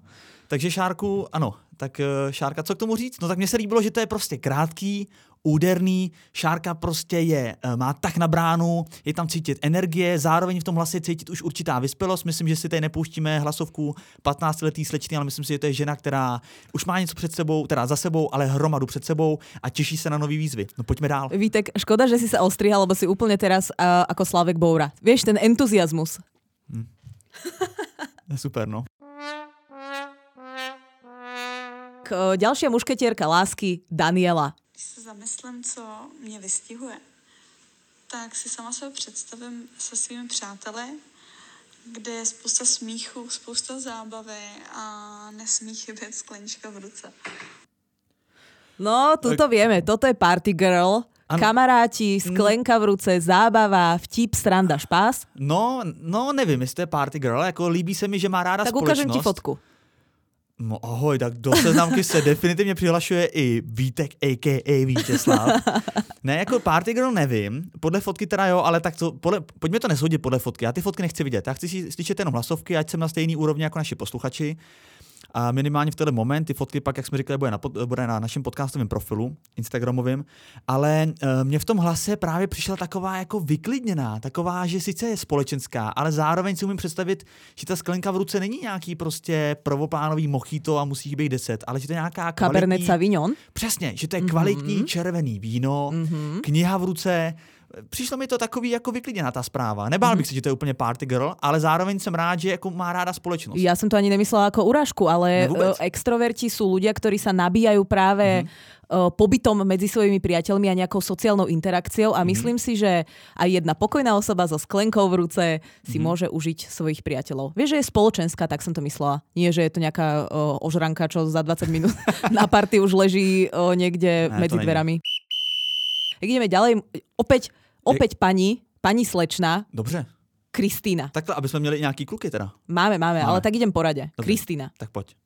S1: Takže Šárku, ano, tak eh, Šárka, co k tomu říct? No tak mně se líbilo, že to je prostě krátký, úderný, Šárka prostě je, eh, má tak na bránu, je tam cítit energie, zároveň v tom hlase cítit už určitá vyspělost. Myslím, že si tady nepouštíme hlasovku 15-letý slečny, ale myslím si, že to je žena, která už má něco před sebou, teda za sebou, ale hromadu před sebou a těší se na nový výzvy. No pojďme dál.
S2: Vítek, škoda, že si se ostrihal, lebo si úplně teraz uh, jako Slavek Boura. Víš, ten entuziasmus. Hmm.
S1: Super, no.
S2: ďalšia mušketierka lásky, Daniela.
S3: Když se zamyslím, co mě vystihuje, tak si sama sebe představím se svými přáteli, kde je spousta smíchu, spousta zábavy a nesmí chybět sklenička v ruce.
S2: No, tuto vieme, toto je party girl. Ano. Kamaráti, mm. sklenka v ruce, zábava, vtip, sranda, špás.
S1: No, no nevím, jestli to je party girl, jako líbí se mi, že má ráda
S2: tak
S1: společnost.
S2: Tak ukážem ti fotku.
S1: No ahoj, tak do seznamky se definitivně přihlašuje i Vítek a.k.a. Vítězslav. ne, jako party girl nevím, podle fotky teda jo, ale tak to, podle, pojďme to neshodit podle fotky, já ty fotky nechci vidět, já chci si slyšet jenom hlasovky, ať jsem na stejný úrovni jako naši posluchači. A minimálně v tenhle moment, ty fotky pak, jak jsme říkali, bude na, pod, bude na našem podcastovém profilu, Instagramovém, ale uh, mě v tom hlase právě přišla taková jako vyklidněná, taková, že sice je společenská, ale zároveň si umím představit, že ta sklenka v ruce není nějaký prostě prvoplánový mochito a musí být deset, ale že to je nějaká kvalitní...
S2: Cabernet Sauvignon?
S1: Přesně, že to je kvalitní mm-hmm. červený víno, mm-hmm. kniha v ruce, přišlo mi to takový jako vyklidněná ta zpráva. Nebál bych mm. se, že to je úplně party girl, ale zároveň jsem rád, že jako má ráda společnost.
S2: Já jsem to ani nemyslela jako urážku, ale ne, extroverti jsou ľudia, ktorí sa nabíjajú práve mm-hmm. pobytom medzi svojimi priateľmi a nejakou sociálnou interakciou a mm-hmm. myslím si, že aj jedna pokojná osoba so sklenkou v ruce si mm-hmm. môže užiť svojich priateľov. Vieš, že je spoločenská, tak som to myslela. Nie, že je to nejaká uh, ožranka, čo za 20 minút na party už leží uh, niekde ne, medzi dverami. Jak ideme ďalej, opäť Opäť pani, pani slečna.
S1: Dobře.
S2: Kristýna.
S1: Takhle, aby jsme měli nějaký kluky teda.
S2: Máme, máme, máme. ale tak idem poradě. Kristýna.
S1: Tak pojď.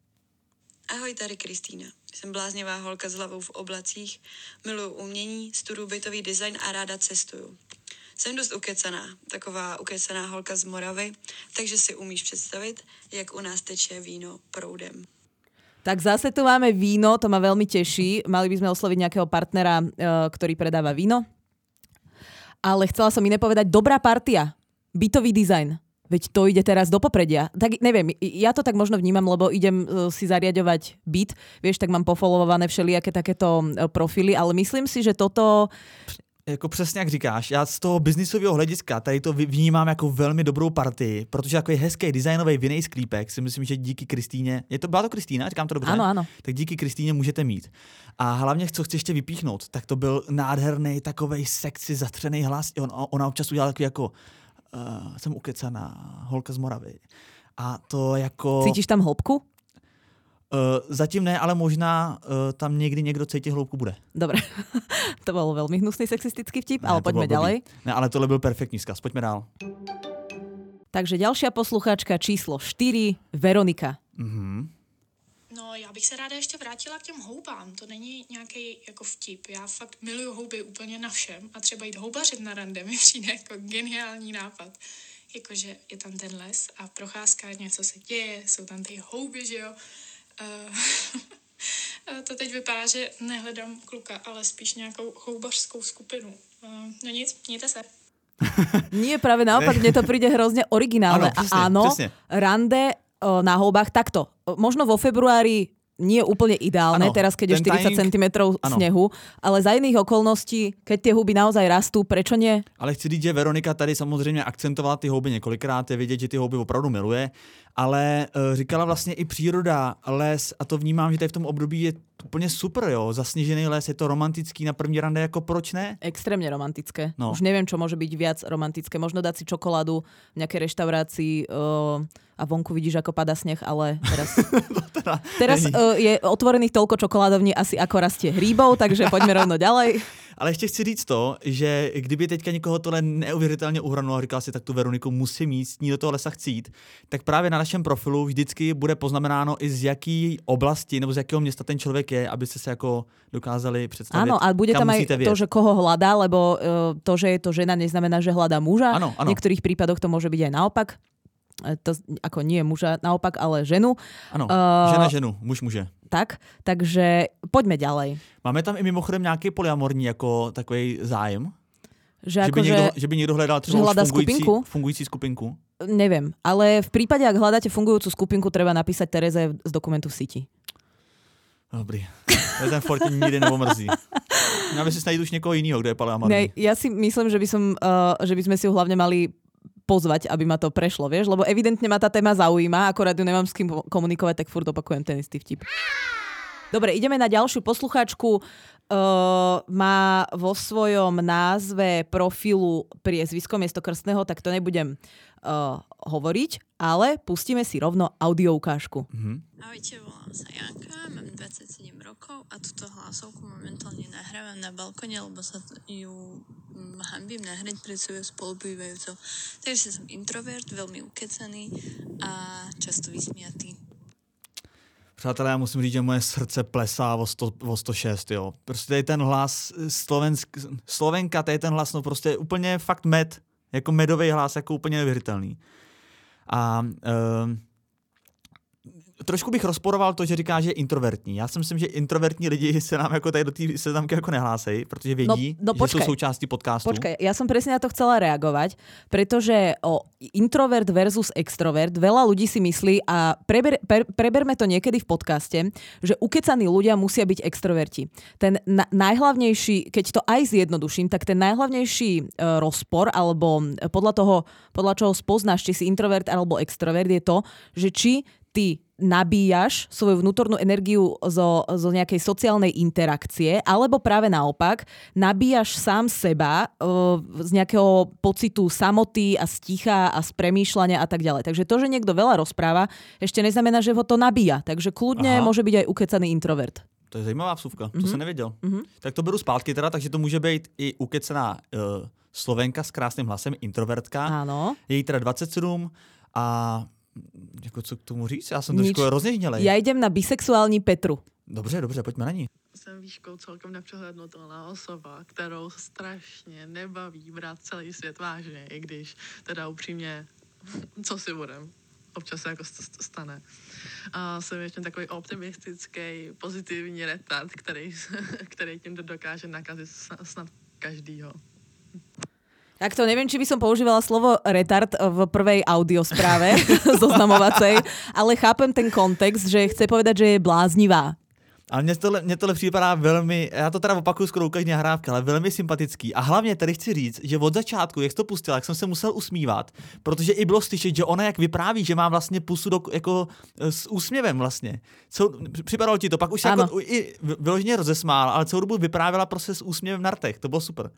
S3: Ahoj, tady Kristýna. Jsem bláznivá holka s hlavou v oblacích, miluju umění, studuju bytový design a ráda cestuju. Jsem dost ukecaná, taková ukecaná holka z Moravy, takže si umíš představit, jak u nás teče víno proudem.
S2: Tak zase tu máme víno, to ma veľmi teší. Mali by sme osloviť nejakého partnera, eh, ktorý predáva víno ale chcela som iné povedať, dobrá partia, bytový dizajn. Veď to ide teraz do popredia. Tak neviem, ja to tak možno vnímam, lebo idem e, si zariadovať byt, vieš, tak mám pofollowované všelijaké takéto e, profily, ale myslím si, že toto
S1: jako přesně jak říkáš, já z toho biznisového hlediska tady to vnímám jako velmi dobrou partii, protože jako je hezký designový vinej sklípek, si myslím, že díky Kristýně, je to, byla to Kristýna, říkám to dobře?
S2: Ano, ano.
S1: Tak díky Kristýně můžete mít. A hlavně, co chci ještě vypíchnout, tak to byl nádherný takový sexy zatřený hlas. On, ona občas udělala takový jako, uh, jsem ukecaná, holka z Moravy. A to jako...
S2: Cítíš tam hloubku?
S1: Uh, zatím ne, ale možná uh, tam někdy někdo cítí hloubku bude.
S2: Dobre, to byl velmi hnusný sexistický vtip, ne, ale pojďme ďalej.
S1: Ne, ale tohle byl perfektní zkaz, pojďme dál.
S2: Takže ďalšia posluchačka číslo 4, Veronika.
S4: Mm-hmm. No, já bych se ráda ještě vrátila k těm houbám. To není nějaký jako vtip. Já fakt miluju houby úplně na všem a třeba jít houbařit na rande mi přijde jako geniální nápad. Jakože je tam ten les a procházka, něco se děje, jsou tam ty houby, že jo to teď vypadá, že nehledám kluka, ale spíš nějakou houbařskou skupinu. Uh, no nic, mějte se.
S2: Nie, práve naopak, mne to príde hrozne originálne. Ano, presne, a áno, presne. rande na houbách takto. Možno vo februári nie úplne ideálne, ano, teraz keď je 40 tajnik, cm snehu, ale za iných okolností, keď tie huby naozaj rastú, prečo nie?
S1: Ale chci říct, že Veronika tady samozřejmě akcentovala ty houby několikrát, je vidět, že ty houby opravdu miluje, ale uh, říkala vlastně i příroda, les a to vnímám, že tady v tom období je úplně super, jo. Zasněžený les, je to romantický na první rande, jako proč ne?
S2: Extrémně romantické. No. Už nevím, čo může být viac romantické. Možno dát si čokoládu v nějaké reštaurácii uh, a vonku vidíš, ako pada sneh, ale teraz, teda, teraz uh, je otvorených toľko čokoládovní asi ako rastie hríbov, takže poďme rovno ďalej.
S1: Ale ještě chci říct to, že kdyby teďka někoho tohle neuvěřitelně uhranulo a říkal si, tak tu Veroniku musím mít, s ní do toho lesa chci jít, tak právě na našem profilu vždycky bude poznamenáno i z jaký oblasti nebo z jakého města ten člověk je, abyste se jako dokázali představit.
S2: Áno, a bude tam
S1: viet.
S2: to, že koho hľadá, lebo uh, to, že je to žena, neznamená, že hľadá muža.
S1: Áno, áno.
S2: V niektorých prípadoch to môže byť aj naopak. E, to ako nie muža naopak, ale ženu.
S1: Ano, uh, žena ženu, muž muže.
S2: Tak, takže poďme ďalej.
S1: Máme tam i mimochodem nějaký polyamorní jako takový zájem?
S2: Že,
S1: že,
S2: ako,
S1: by někdo,
S2: že,
S1: že by někdo hledal třeba fungující,
S2: skupinku?
S1: fungující skupinku?
S2: Neviem, ale v prípade, ak hľadáte fungujúcu skupinku, treba napísať Tereze z dokumentu v síti.
S1: Dobrý. Je ten Fortin nikdy neomrzí. Měl by si najít už někoho jiného, kdo je polyamorní.
S2: Ne, ja si myslím, že by, som, uh, že by sme si ju hlavne mali pozvať, aby ma to prešlo, vieš? Lebo evidentne ma tá téma zaujíma, akorát ju nemám s kým komunikovať, tak furt opakujem ten istý vtip. Dobre, ideme na ďalšiu poslucháčku. Uh, má vo svojom názve profilu priezvisko miesto krstného, tak to nebudem uh, hovoriť, ale pustíme si rovno audio ukážku.
S1: Mm-hmm.
S3: Ahojte, volám sa Janka, mám 27 rokov a túto hlasovku momentálne nahrávam na balkone, lebo sa ju hambím nahrať pred svojou spolubývajúcou. Takže som introvert, veľmi ukecaný a často vysmiatý.
S1: Přátelé, já musím říct, že moje srdce plesá o, 100, o 106, jo. Prostě tady ten hlas, Slovensk, Slovenka, tady ten hlas, no prostě úplně fakt med, jako medový hlas, jako úplně neuvěřitelný. A uh, trošku bych rozporoval to, že říká, že je introvertní. Já si myslím, že introvertní lidi se nám jako tady do té seznamky jako nehlásejí, protože vědí,
S2: no, no, počkej,
S1: že jsou součástí podcastu.
S2: Počkaj, ja som presne na to chcela reagovať, pretože o introvert versus extrovert veľa ľudí si myslí a preber, pre, preberme to niekedy v podcaste, že ukecaní ľudia musia byť extroverti. Ten na, najhlavnejší, keď to aj zjednoduším, tak ten najhlavnejší e, rozpor, alebo podľa toho, podľa čoho spoznáš, či si introvert alebo extrovert, je to, že či ty nabíjaš svoju vnútornú energiu zo, zo nejakej sociálnej interakcie, alebo práve naopak, nabíjaš sám seba uh, z nejakého pocitu samoty a sticha a z premýšľania a tak ďalej. Takže to, že niekto veľa rozpráva, ešte neznamená, že ho to nabíja. Takže kľudne Aha. môže byť aj ukecaný introvert.
S1: To je zajímavá vsuvka, to mm-hmm. jsem nevěděl. Mm-hmm. Tak to beru zpátky teda, takže to může být i ukecená uh, Slovenka s krásným hlasem, introvertka.
S2: Áno.
S1: Je jí teda 27 a jako co k tomu říct? Já jsem trošku rozněžnělej.
S2: Já jdem na bisexuální Petru.
S1: Dobře, dobře, pojďme na ní.
S5: Jsem výškou celkem nepřehlednutelná osoba, kterou strašně nebaví brát celý svět vážně, i když teda upřímně, co si budem, občas se jako stane. A jsem ještě takový optimistický, pozitivní retard, který, který tím dokáže nakazit snad každýho.
S2: Tak to neviem, či by som používala slovo retard v prvej audiospráve zoznamovacej, ale chápem ten kontext, že chce povedať, že je bláznivá.
S1: Ale mně tohle, mně tohle připadá velmi, já to teda opakuju skoro u každé nahrávky, ale velmi sympatický. A hlavně tady chci říct, že od začátku, jak to pustila, jak jsem se musel usmívat, protože i bylo slyšet, že ona jak vypráví, že má vlastně pusu do, jako s úsměvem vlastně. Co, připadalo ti to, pak už jako, i vyloženě rozesmál, ale celou dobu vyprávěla prostě s úsměvem na rtech, to bylo super.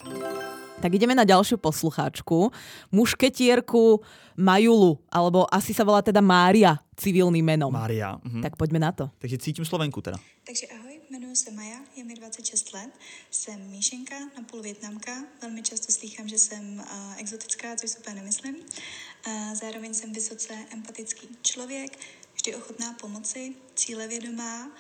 S2: Tak ideme na ďalšiu poslucháčku. Mušketierku Majulu, alebo asi sa volá teda Mária civilným menom.
S1: Mária. Mhm.
S2: Tak poďme na to.
S1: Takže cítím Slovenku teda.
S3: Takže ahoj, jmenuji se Maja, je mi 26 let, jsem míšenka, napůl větnamka, velmi často slýchám, že jsem uh, exotická, což super nemyslím. Uh, zároveň jsem vysoce empatický člověk, vždy ochotná pomoci, cílevědomá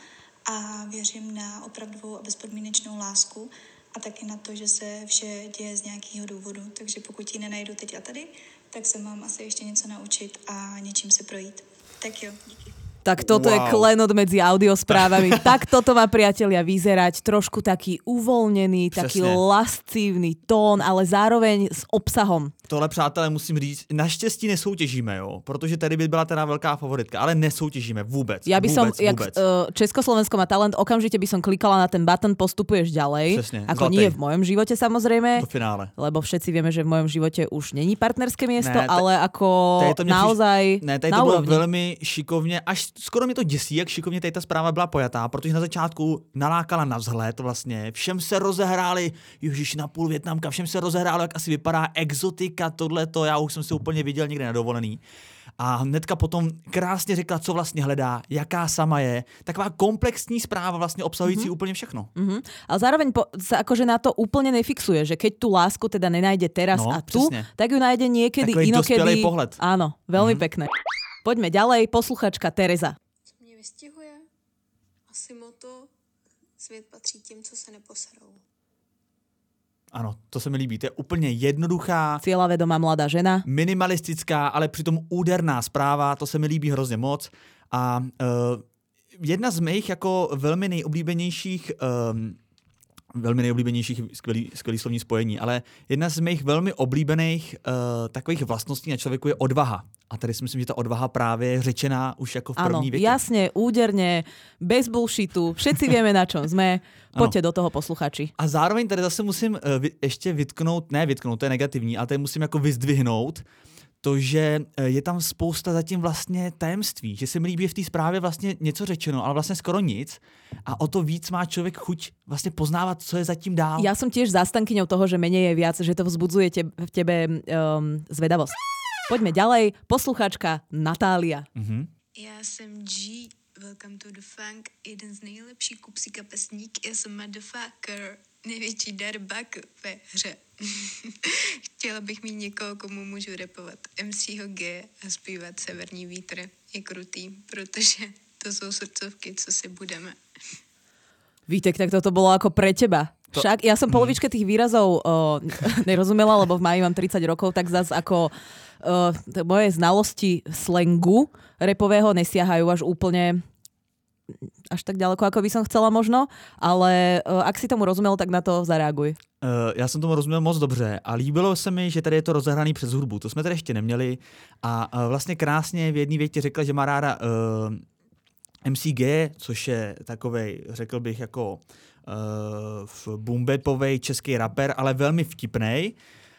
S3: a věřím na opravdovou a bezpodmínečnou lásku a taky na to, že se vše děje z nějakého důvodu. Takže pokud ji nenajdu teď a tady, tak se mám asi ještě něco naučit a něčím se projít. Tak jo, díky.
S2: Tak toto wow. je klenot medzi audiosprávami. tak toto má priatelia vyzerať. Trošku taký uvoľnený, Přesně. taký lascívny tón, ale zároveň s obsahom.
S1: Tohle, přátelé, musím říct, naštěstí nesoutěžíme, jo, protože tady by byla teda velká favoritka, ale nesoutěžíme vůbec.
S2: Ja by
S1: vůbec,
S2: som, jak
S1: vůbec.
S2: Uh, Československo má talent, okamžite by som klikala na ten button, postupuješ ďalej.
S1: Přesně,
S2: ako nie v mojom živote samozrejme.
S1: Do finále.
S2: Lebo všetci vieme, že v mojom živote už není partnerské miesto,
S1: Ne,
S2: ale ako
S1: tady to mě
S2: naozaj.
S1: Ne, tady
S2: na
S1: to bylo velmi šikovně, až skoro mě to děsí, jak šikovně tady ta zpráva byla pojatá, protože na začátku nalákala na vzhled vlastně, všem se rozehráli, ježiš, na půl Větnamka, všem se rozehrálo, jak asi vypadá exotika, tohleto, já už jsem si úplně viděl někde na dovolený. a hnedka potom krásně řekla, co vlastně hledá, jaká sama je. Taková komplexní zpráva vlastně obsahující mm-hmm. úplně všechno.
S2: Mm-hmm. Ale zároveň po, sa akože na to úplně nefixuje, že keď tu lásku teda nenajde teraz
S1: No,
S2: a tu,
S1: přesně.
S2: tak ju nájde niekedy
S1: Takový
S2: inokedy.
S1: pohled.
S2: Áno, veľmi mm-hmm. pekné. Poďme ďalej, posluchačka Tereza.
S6: Co mě vystihuje? Asi moto. Svět patří těm, co se neposerou.
S1: Ano, to se mi líbí. To je úplně jednoduchá,
S2: Cieľavedomá mladá žena.
S1: minimalistická, ale přitom úderná zpráva, to se mi líbí hrozně moc. A uh, jedna z mých jako velmi nejoblíbenějších um, velmi nejoblíbenějších, skvělý, skvělý slovní spojení, ale jedna z mých velmi oblíbených uh, takových vlastností na člověku je odvaha. A tady si myslím, že ta odvaha právě je řečená už jako v první větě.
S2: jasne, úderne, bez bullshitu, všetci vieme, na čom sme. Poďte do toho, posluchači.
S1: A zároveň tady zase musím uh, ještě vytknout, ne vytknout, to je negativní, ale tady musím jako vyzdvihnout to, že eh, je tam spousta zatím vlastně tajemství, že se mi líbí v té zprávě vlastně něco řečeno, ale vlastně skoro nic a o to víc má člověk chuť vlastně poznávat, co je zatím dál.
S2: Ja som tiež zástankyňou toho, že menej je viac, že to vzbudzuje te, v tebe um, zvedavosť. Poďme ďalej. Posluchačka Natália.
S1: Mhm.
S6: Já jsem G. Welcome to the funk. Jeden z nejlepších kupsí kapesník. Já jsem motherfucker. Největší darbak ve hře. Chtěla bych mít někoho, komu můžu repovat MCho G a zpívat Severní vítr. Je krutý, protože to jsou srdcovky, co si budeme.
S2: Vítek, tak toto bolo ako pre teba.
S1: To-
S2: Však ja som polovičke tých výrazov o, nerozumela, lebo v maji mám 30 rokov, tak zas ako o, t- moje znalosti slangu repového nesiahajú až úplne až tak ďaleko, ako by som chcela možno, ale o, ak si tomu rozumel, tak na to zareaguj.
S1: Uh, já jsem tomu rozuměl moc dobře a líbilo se mi, že tady je to rozehraný přes hudbu. To jsme tady ještě neměli a uh, vlastně krásně v jedné větě řekla, že má ráda uh, MCG, což je takovej, řekl bych, jako uh, v boombepovej český rapper, ale velmi vtipnej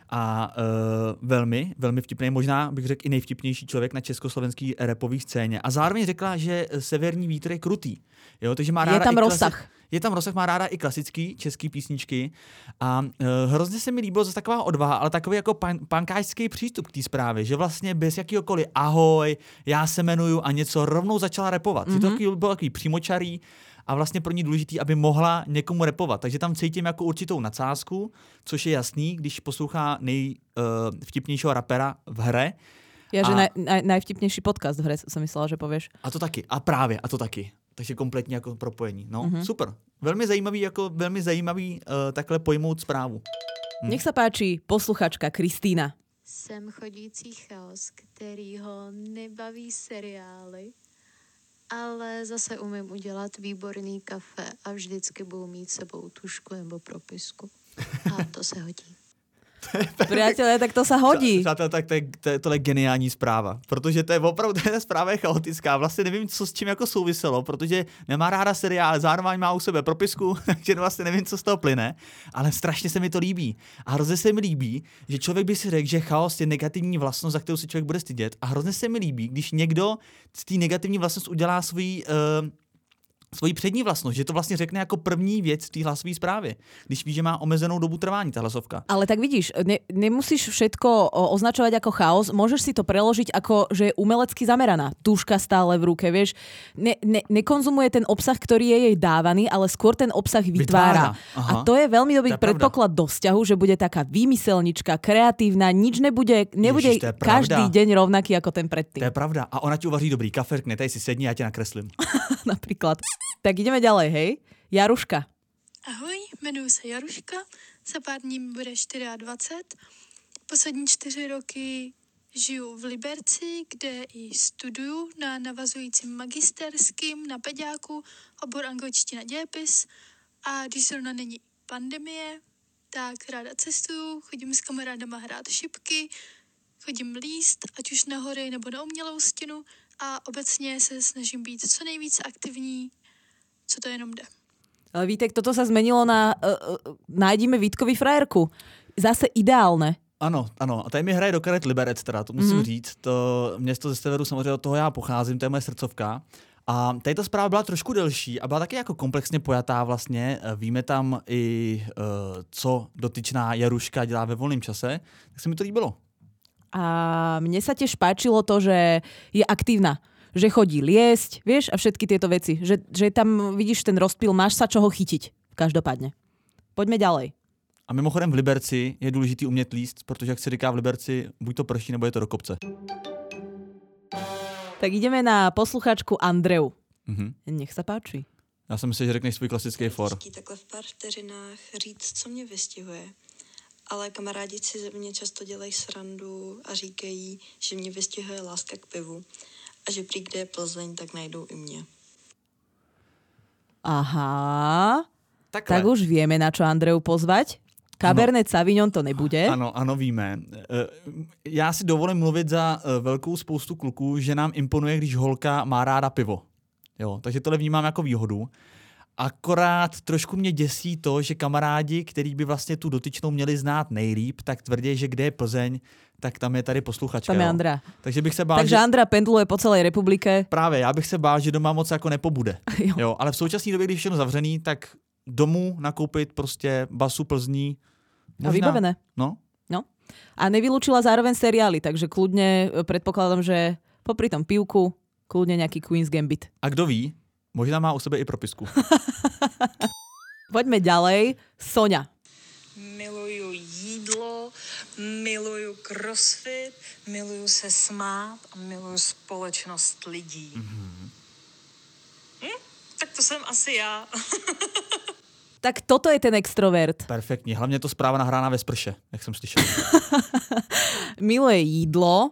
S1: a uh, velmi, velmi vtipný, možná bych řekl i nejvtipnější člověk na československý rapové scéně. A zároveň řekla, že Severní vítr je krutý. Jo, takže má
S2: Je
S1: ráda
S2: tam
S1: i klasi-
S2: rozsah.
S1: je tam rozsah, má ráda i klasický český písničky a uh, hrozně se mi líbilo zase taková odvaha, ale takový jako pan, pankáčský přístup k té zprávě, že vlastně bez jakýhokoliv ahoj, já se jmenuju a něco rovnou začala repovat. Mm-hmm. To takový, bylo takový přímočarý a vlastně pro ní důležitý, aby mohla někomu repovat. Takže tam cítím jako určitou nadsázku, což je jasný, když poslouchá nejvtipnějšího rapera v hre.
S2: Ja, že
S1: A-
S2: naj, naj, najvtipnejší podcast v hre som myslela, že povieš.
S1: A to taky. A právě, a to taky. Takže kompletně jako propojení. No,
S2: Mhm.
S1: mm-hmm. super. Velmi zajímavý, jako velmi zajímavý uh, takhle pojmout zprávu.
S2: Nech sa páči, posluchačka Kristýna.
S6: Jsem chodící chaos, který ho nebaví seriály, ale zase umím udělat výborný kafe a vždycky budu mít sebou tušku nebo propisku. A to se hodí.
S2: Priatelé, tak to sa hodí.
S1: Přátelé, tak to je, to, je, geniální zpráva, protože to je opravdu, ta zpráva je chaotická. Vlastně nevím, co s čím jako souviselo, protože nemá ráda seriál, zároveň má u sebe propisku, takže vlastně nevím, co z toho plyne, ale strašně se mi to líbí. A hrozně se mi líbí, že člověk by si řekl, že chaos je negativní vlastnost, za kterou si člověk bude stydět. A hrozně se mi líbí, když někdo z té negativní vlastnost udělá svůj uh, svoji přední vlastnost, že to vlastně řekne jako první věc v té hlasové zprávě, když ví, že má omezenou dobu trvání ta hlasovka.
S2: Ale tak vidíš, ne, nemusíš všetko o, označovať ako chaos, môžeš si to preložiť ako, že je umelecky zameraná. Túška stále v ruke, vieš. Ne, ne, nekonzumuje ten obsah, ktorý je jej dávaný, ale skôr ten obsah vytvára.
S1: Vytvára, aha.
S2: A to je veľmi dobrý
S1: To
S2: predpoklad do vzťahu, že bude taká výmyselnička, kreatívna, nič nebude, nebude
S1: Ježiš, to
S2: každý deň rovnaký ako ten
S1: To
S2: predtým.
S1: je pravda. A ona ti uvaří dobrý kafe, řekne, tady si sedni, já tě nakreslím.
S2: Napríklad. Tak ideme ďalej, hej? Jaruška.
S4: Ahoj, jmenuji se Jaruška, za pár dní mi bude 24. Poslední čtyři roky žiju v Liberci, kde i studuju na navazujícím magisterským na peďáku, obor angličtina dějepis a když zrovna není pandemie, tak ráda cestuju, chodím s kamarádama hrát šipky, chodím líst, ať už na hory nebo na umělou stěnu a obecně se snažím být co nejvíce aktivní, co to jenom jde.
S2: Ale Vítek, toto sa zmenilo na uh, uh, nájdime Vítkovi frajerku. Zase ideálne.
S1: Ano, ano. A tady mi hraje do karet Liberec, teda, to musím mm-hmm. říct. To město ze severu, samozřejmě od toho já pocházím, to je moje srdcovka. A tady ta zpráva byla trošku delší a byla taky jako komplexně pojatá vlastně. Eh, Víme tam i, uh, co dotyčná Jaruška dělá ve volném čase, tak se mi to líbilo.
S2: A mne sa tiež páčilo to, že je aktívna že chodí liesť, vieš, a všetky tieto veci. Že, že tam vidíš ten rozpil, máš sa čoho chytiť. Každopádně. Pojďme ďalej.
S1: A mimochodem v Liberci je důležitý umět líst, protože jak se říká v Liberci, buď to prší, nebo je to do kopce.
S2: Tak ideme na posluchačku Andreu.
S1: Mhm.
S2: Nech sa páči.
S1: Já jsem myslel, že řekneš svůj klasický for.
S3: Takhle v pár vteřinách říct, co mě vystihuje. Ale kamarádi si ze mě často dělají srandu a říkají, že mě vystihuje láska k pivu. A že prý kde je Plzeň, tak najdou i mě.
S2: Aha,
S1: Takhle.
S2: tak už vieme, na čo Andreu pozvať. Cabernet Sauvignon to nebude.
S1: Ano, ano, víme. Eh, Já si dovolím mluvit za eh, velkou spoustu kluků, že nám imponuje, když holka má ráda pivo. Jo, takže tohle vnímám jako výhodu. Akorát trošku mě děsí to, že kamarádi, který by vlastně tu dotyčnou měli znát nejlíp, tak tvrdí, že kde je Plzeň, tak tam je tady posluchačka.
S2: Tam je
S1: jo.
S2: Andra.
S1: Takže bych se bál,
S2: Takže
S1: že...
S2: Andra pendluje po celej republike.
S1: Právě, já bych se bál, že doma moc jako nepobude.
S2: Jo.
S1: jo. ale v současné době, když je všechno zavřený, tak domů nakoupit prostě basu Plzní.
S2: A vybavené.
S1: No,
S2: No. A nevylúčila zároveň seriály, takže kľudne e, predpokladám, že popri tom pivku, kľudne nejaký Queen's Gambit.
S1: a kdo ví, možná má u sebe i propisku.
S2: Poďme ďalej. Sonia.
S7: Miluju jídlo, miluju crossfit, miluju se smát a miluju společnost lidí. Mm-hmm. Hm? Tak to jsem asi já.
S2: Tak toto je ten extrovert.
S1: Perfektní, hlavně to zpráva nahrána ve sprše, jak jsem slyšel.
S2: Miluje jídlo,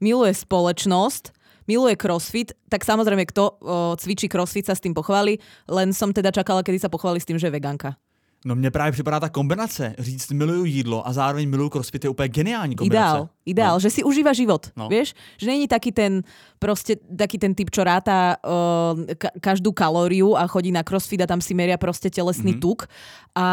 S2: miluje spoločnosť, miluje crossfit, tak samozrejme, kto o, cvičí crossfit sa s tým pochváli, len som teda čakala, kedy sa pochváli s tým, že je veganka.
S1: No mně právě připadá ta kombinace, říct miluju jídlo a zároveň miluju crossfit je úplně geniální kombinace.
S2: Ideál, ideál,
S1: No.
S2: že si užíva život,
S1: No.
S2: vieš? Že není taký ten, proste, taký ten typ, čo ráta uh, ka- každú kalóriu a chodí na crossfit a tam si meria proste telesný
S1: Mhm.
S2: mm-hmm. tuk, a,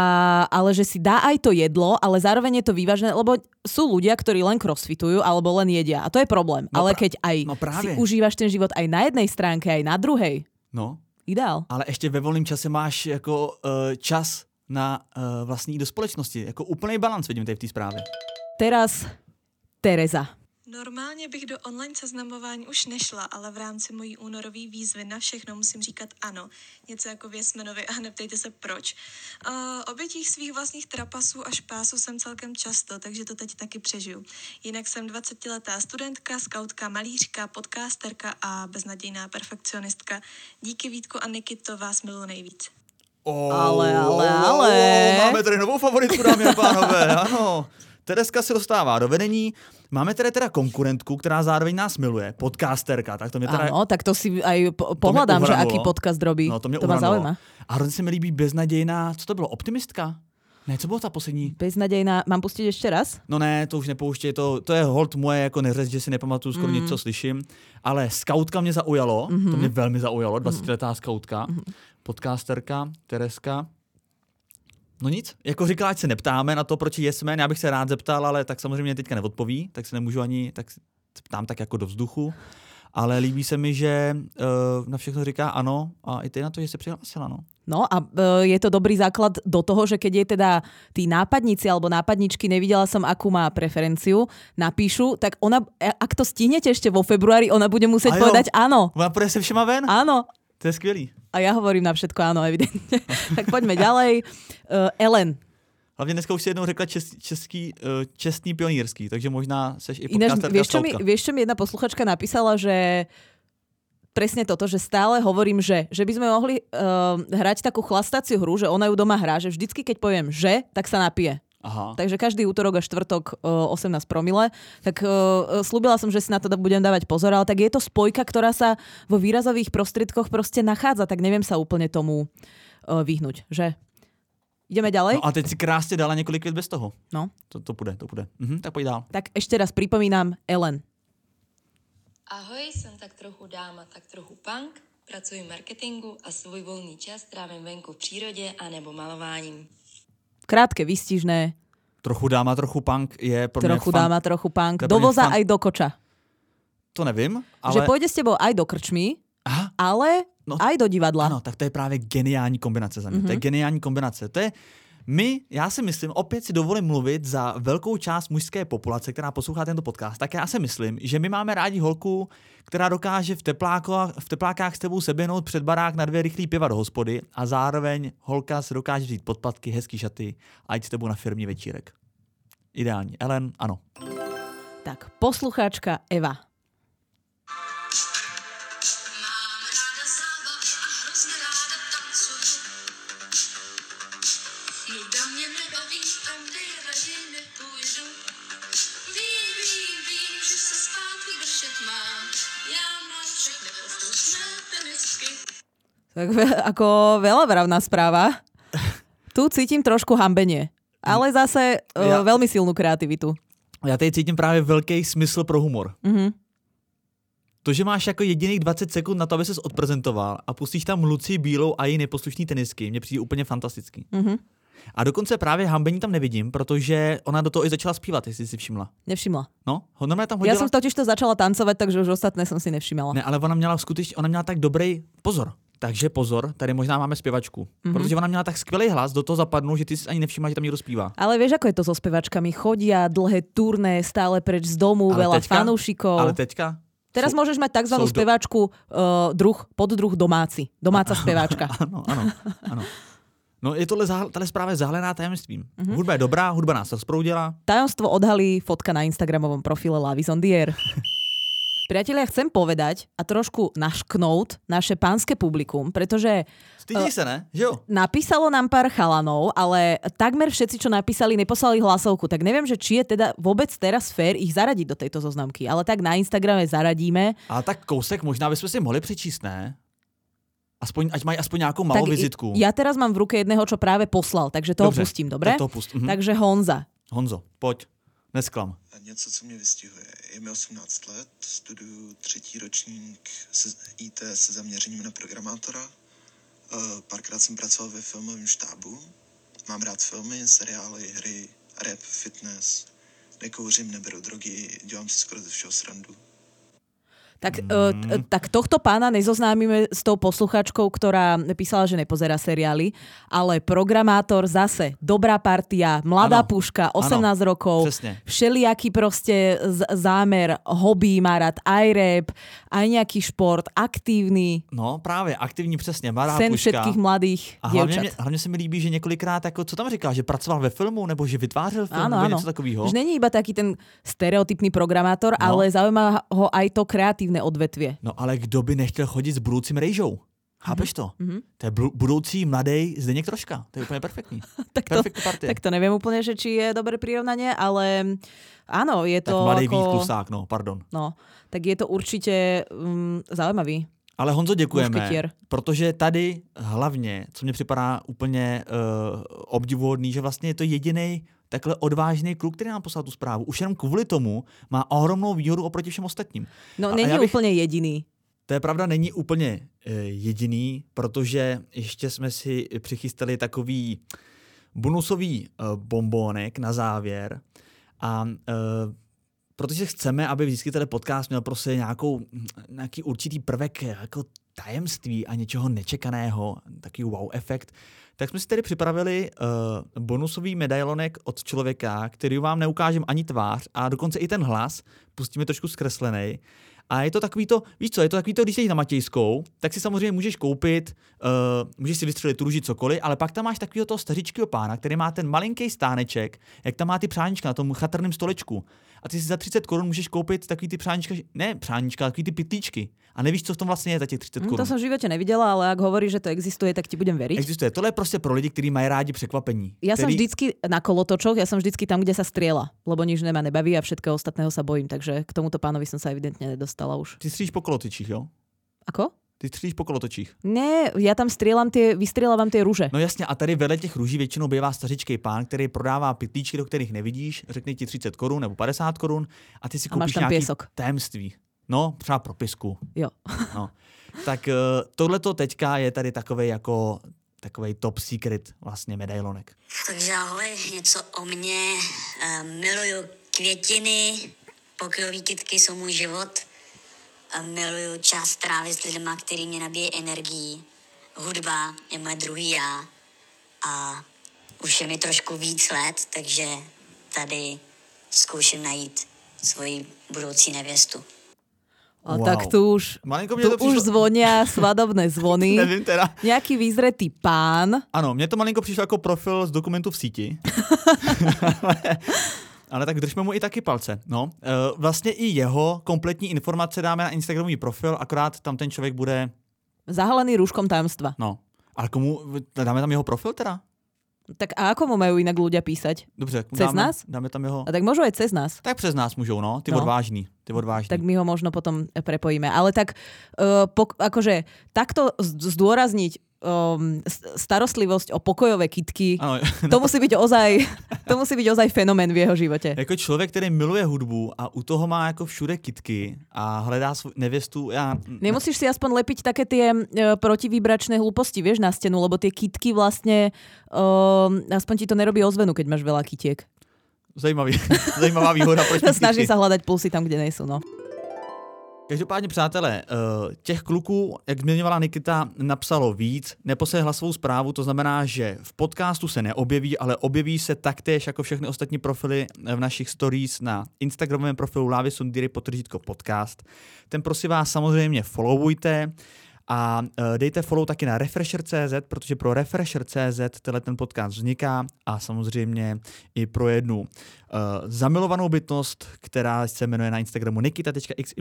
S2: ale že si dá aj to jedlo, ale zároveň je to vyvážené, lebo sú ľudia, ktorí len crossfitujú alebo len jedia a to je problém.
S1: No
S2: ale keď aj
S1: no
S2: si užívaš ten život aj na jednej stránke, aj na druhej,
S1: No,
S2: ideál.
S1: ale ještě ve volném čase máš jako uh, čas na uh, vlastní do společnosti. Jako úplný balans vidím tady v té zprávě.
S2: Teraz Tereza.
S8: Normálně bych do online seznamování už nešla, ale v rámci mojí únorové výzvy na všechno musím říkat ano. Něco jako Věsmenovi a neptejte se proč. Uh, obětích svých vlastních trapasů a špásů jsem celkem často, takže to teď taky přežiju. Jinak jsem 20-letá studentka, skautka, malířka, podcasterka a beznadějná perfekcionistka. Díky Vítku a Niky to vás miluji nejvíc.
S1: Oh,
S2: Ale, ale, ale.
S1: Máme tady novou favoritku, dámy a pánové, ano. Tereska se dostává do vedení. Máme tady teda konkurentku, která zároveň nás miluje, podcasterka, tak to mě teda...
S2: Áno, tak to si aj po- pohľadám, že aký podcast robí.
S1: No, to mě
S2: to
S1: uhranulo.
S2: zaujíma.
S1: A hrozně se mi líbí beznadějná, co to bylo, optimistka? Ne, co bylo ta poslední?
S2: Beznadejná, mám pustiť ešte raz?
S1: No ne, to už nepouště, to, to je hold moje jako neřez, že si nepamatuju skoro mm. nic, co slyším. Ale skautka mě zaujalo, mm-hmm. to mě velmi zaujalo, 20-letá skautka, mm-hmm. Podcasterka, Tereska. No nic, jako říkala, ať se neptáme na to, proč je Man, já bych se rád zeptal, ale tak samozřejmě mě teďka neodpoví, tak se nemůžu ani, tak se ptám tak jako do vzduchu. Ale líbí se mi, že uh, na všechno říká ano a i ty na to, že se přihlásila, no.
S2: No a e, je to dobrý základ do toho, že keď je teda tí nápadníci alebo nápadničky, nevidela som, akú má preferenciu, napíšu, tak ona, e, ak to stihnete ešte vo februári, ona bude musieť
S1: jo.
S2: povedať áno.
S1: Ona půjde se všema ven?
S2: Áno.
S1: To je skvělý.
S2: A ja hovorím na všetko áno, evidentne. tak poďme ďalej. Uh, Ellen.
S1: Hlavně dneska už si jednou řekla čes, český, uh, čestný pionýrský, takže možná seš i
S2: Ináč, vieš čo, mi, vieš, čo mi jedna posluchačka napísala, že presne toto, že stále hovorím, že, že by sme mohli uh, hrať takú chlastaciu hru, že ona ju doma hrá, že vždycky, keď poviem že, tak sa napije.
S1: Aha.
S2: Takže každý útorok a štvrtok uh, 18 promile. Tak uh, slúbila som, že si na to budem dávať pozor, ale tak je to spojka, ktorá sa vo výrazových prostriedkoch proste nachádza, tak neviem sa úplne tomu uh, vyhnúť, že? Ideme ďalej?
S1: No a teď si krásně dala několik vět bez toho.
S2: No.
S1: To, to půjde, to půjde. Mhm, tak pojď dál.
S2: Tak ešte raz pripomínam Ellen.
S9: Ahoj, jsem tak trochu dáma, tak trochu punk, pracuji v marketingu a svůj volný čas trávím venku v přírodě a nebo malováním.
S2: Krátke, vystižné,
S1: Trochu dáma, trochu punk je pro mě
S2: trochu
S1: fan...
S2: dáma, trochu punk. Do voza
S1: fan-
S2: aj do koča.
S1: To nevím, ale...
S2: Že pôjde s tebou aj do krčmy,
S1: Aha,
S2: ale
S1: No,
S2: aj do divadla.
S1: ano, tak to je právě geniální kombinace za mě. Mm-hmm. To je
S2: Mhm.
S1: geniální kombinace. To je, My, já si myslím, opět si dovolím mluvit za velkou část mužské populace, která poslouchá tento podcast, tak já si myslím, že my máme rádi holku, která dokáže v, teplákách, v teplákách s tebou seběhnout před barák na dvě rychlý piva do hospody a zároveň holka se dokáže vzít podpatky, hezký šaty a jít s tebou na firmní večírek. Ideální. Ellen, ano.
S2: Tak, poslucháčka Eva. Tak ako veľa vravná správa. Tu cítim trošku hambenie, ale zase ja, uh, veľmi silnú kreativitu.
S1: Já tady cítím právě velký smysl pro humor.
S2: Mm-hmm.
S1: To, že máš jako jediných 20 sekund na to, aby ses odprezentoval a pustíš tam Luci Bílou a její neposlušný tenisky, mně přijde úplně fantastický.
S2: Mm-hmm.
S1: A dokonce právě hambení tam nevidím, protože ona do toho i začala zpívat, jestli si všimla.
S2: Nevšimla.
S1: No, ona tam hodila...
S2: Já jsem totiž to začala tancovat, takže už ostatné jsem si nevšimala.
S1: Ne, ale ona měla skutečně, ona měla tak dobrý pozor. Takže pozor, tady možná máme zpěvačku. Mm-hmm. Protože ona měla tak skvělý hlas, do toho zapadnul, že ty si ani nevšimla, že tam někdo zpívá.
S2: Ale víš, ako je to so zpěvačkami? Chodia dlhé turné, stále preč z domu, ale veľa teďka, fanúšikov.
S1: Ale teďka?
S2: Teraz sú, môžeš mať tzv. zpěvačku uh, druh, druh domáci. Domáca zpěvačka.
S1: ano, ano, ano. No je tohle, tahle zpráva je zahalená tajemstvím. Mm-hmm. Hudba je dobrá, hudba nás rozproudila.
S2: Tajomstvo odhalí fotka na Instagramovom profile Lavis on the Air. Priatelia, chcem povedať a trošku našknout naše pánske publikum, pretože...
S1: Stydí uh, sa, ne? Jo.
S2: Napísalo nám pár chalanov, ale takmer všetci, čo napísali, neposlali hlasovku. Tak neviem, že či je teda vôbec teraz fér ich zaradiť do tejto zoznamky. Ale tak na Instagrame zaradíme.
S1: Ale tak kousek možná bychom si mohli přečíst, ne? Aspoň, ať mají aspoň nějakou malou tak vizitku.
S2: Ja teraz mám v ruke jedného, čo práve poslal, takže toho Dobře, pustím, dobre?
S1: Tak toho pust. Mhm.
S2: Takže Honza.
S1: Honzo, pojď. Nesklam.
S10: Něco, co mě vystihuje. Je mi 18 let, studuju třetí ročník IT se zaměřením na programátora. Eh, párkrát jsem pracoval ve filmovém štábu. Mám rád filmy, seriály, hry, rap, fitness. Nekouřím, neberu drogy, dělám si skoro ze všeho srandu.
S2: Tak, mm. tak tohto pána nezoznámime s tou posluchačkou, ktorá písala, že nepozerá seriály, ale programátor zase, dobrá partia, mladá ano. puška, 18 ano. rokov,
S1: Přesne.
S2: všelijaký proste zámer, hobby, má rád aj rap, aj nejaký šport, aktívny.
S1: No právě, aktivní přesně, mladá
S2: sen
S1: puška.
S2: všetkých mladých
S1: A hlavně, mě, hlavně se mi líbí, že několikrát, jako, co tam říká, že pracoval ve filmu, nebo že vytvářel film, ano, nebo ano. něco takového.
S2: Že není iba taký ten stereotypný programátor, no. ale zaujíma ho aj to kreatívne kreatívne odvetvie.
S1: No ale kdo by nechtěl chodit s budoucím rejžou? Chápeš mm-hmm. to? Mm-hmm. To je budoucí mladý Zdeněk Troška. To je úplně perfektní.
S2: tak, to, tak to nevím úplně, že či je dobré prirovnanie, ale áno, je to
S1: tak mladý
S2: ako...
S1: klusák, no, pardon.
S2: No, tak je to určitě um, zaujímavý.
S1: Ale Honzo, děkujeme, Mušketier. protože tady hlavně, co mě připadá úplně uh, obdivuhodný, že vlastně je to jediný takhle odvážný kluk, který nám poslal tu zprávu. Už jenom kvůli tomu má ohromnou výhodu oproti všem ostatním.
S2: No, a není bych, úplně jediný.
S1: To je pravda, není úplně uh, jediný, protože ještě jsme si přichystali takový bonusový uh, bombónek na závěr a uh, protože chceme, aby vždycky ten podcast měl prostě nějakou, nějaký určitý prvek jako tajemství a něčeho nečekaného, takový wow efekt, tak jsme si tedy připravili uh, bonusový medailonek od člověka, který vám neukážem ani tvář a dokonce i ten hlas pustíme trošku zkreslený. A je to takový to, víš co, je to takový to, když jsi na Matějskou, tak si samozřejmě můžeš koupit, uh, můžeš si vystřelit tu cokoliv, ale pak tam máš takového toho stařičkého pána, který má ten malinký stáneček, jak tam má ty přánička na tom chatrném stolečku a ty si za 30 korun můžeš koupit takový ty přáníčka, ne přáníčka, takový ty pitlíčky. A nevíš, co v tom vlastně je za těch 30 korun.
S2: Mm, to jsem v životě neviděla, ale jak hovorí, že to existuje, tak ti budem věřit.
S1: Existuje. Tohle je prostě pro lidi, kteří mají rádi překvapení.
S2: Já který... jsem vždycky na kolotočoch, já jsem vždycky tam, kde se střela, lebo nič nemá nebaví a všetkého ostatného se bojím, takže k tomuto pánovi jsem se evidentně nedostala už.
S1: Ty stříš po kolotočích, jo?
S2: Ako?
S1: Ty střílíš po kolotočích.
S2: Ne, já tam střílám ty, vystřílávám ty růže.
S1: No jasně, a tady vedle těch růží většinou bývá stařičký pán, který prodává pitlíčky, do kterých nevidíš, řekne ti 30 korun nebo 50 korun a ty si a koupíš nějaký pěsok. tajemství. No, třeba propisku.
S2: Jo.
S1: no. Tak uh, tohle to teďka je tady takový jako takový top secret vlastně medailonek.
S11: Takže ahoj, něco o mně. Uh, miluju květiny, pokojové kytky jsou můj život miluju čas trávit s lidmi, který mě nabíje energii. Hudba je moje druhý já a už je mi trošku víc let, takže tady zkouším najít svoji budoucí nevěstu.
S2: A wow. tak tu už,
S1: Malinko
S2: tu
S1: to přišlo...
S2: už zvonia svadobné zvony.
S1: Nevím teda.
S2: Nějaký výzretý pán.
S1: Ano, mně to malinko přišlo jako profil z dokumentu v síti. Ale tak držme mu i taky palce. No, e, vlastně i jeho kompletní informace dáme na Instagramový profil, akorát tam ten člověk bude...
S2: Zahalený rúškom tajemstva.
S1: No, ale komu... Dáme tam jeho profil teda?
S2: Tak a ako mu majú inak ľudia písať?
S1: Dobře.
S2: Cez
S1: dáme,
S2: nás?
S1: Dáme tam jeho...
S2: A tak môžu aj cez nás.
S1: Tak přes nás můžou, no. Ty
S2: No.
S1: odvážný. Ty odvážný.
S2: Tak my ho možno potom prepojíme. Ale tak uh, pok- akože takto zdôrazniť um, starostlivosť o pokojové kitky,
S1: Ano,
S2: to musí byť ozaj, to musí byť ozaj fenomén v jeho živote.
S1: Jako člověk, který miluje hudbu a u toho má jako všude kitky a hledá svou nevěstu, já...
S2: Nemusíš si aspoň lepiť také tie uh, protivibračné hlúposti, vieš, na stenu, lebo tie kitky vlastne, uh, aspoň ti to nerobí ozvenu, keď máš veľa kytiek.
S1: Zajímavý, zajímavá výhoda. Proč
S2: Snaží sa hľadať plusy tam, kde nejsou, no.
S1: Každopádně, přátelé, eh, těch kluků, jak zmiňovala Nikita, napsalo víc, neposlali hlasovou zprávu, to znamená, že v podcastu se neobjeví, ale objeví se taktéž jako všechny ostatní profily v našich stories na Instagramovém profilu Lávy Sundýry potržítko podcast. Ten prosím vás samozřejmě followujte a eh, dejte follow taky na Refresher.cz, protože pro Refresher.cz tenhle ten podcast vzniká a samozřejmě i pro jednu uh, zamilovanou bytnost, která se jmenuje na Instagramu nikita.xyz,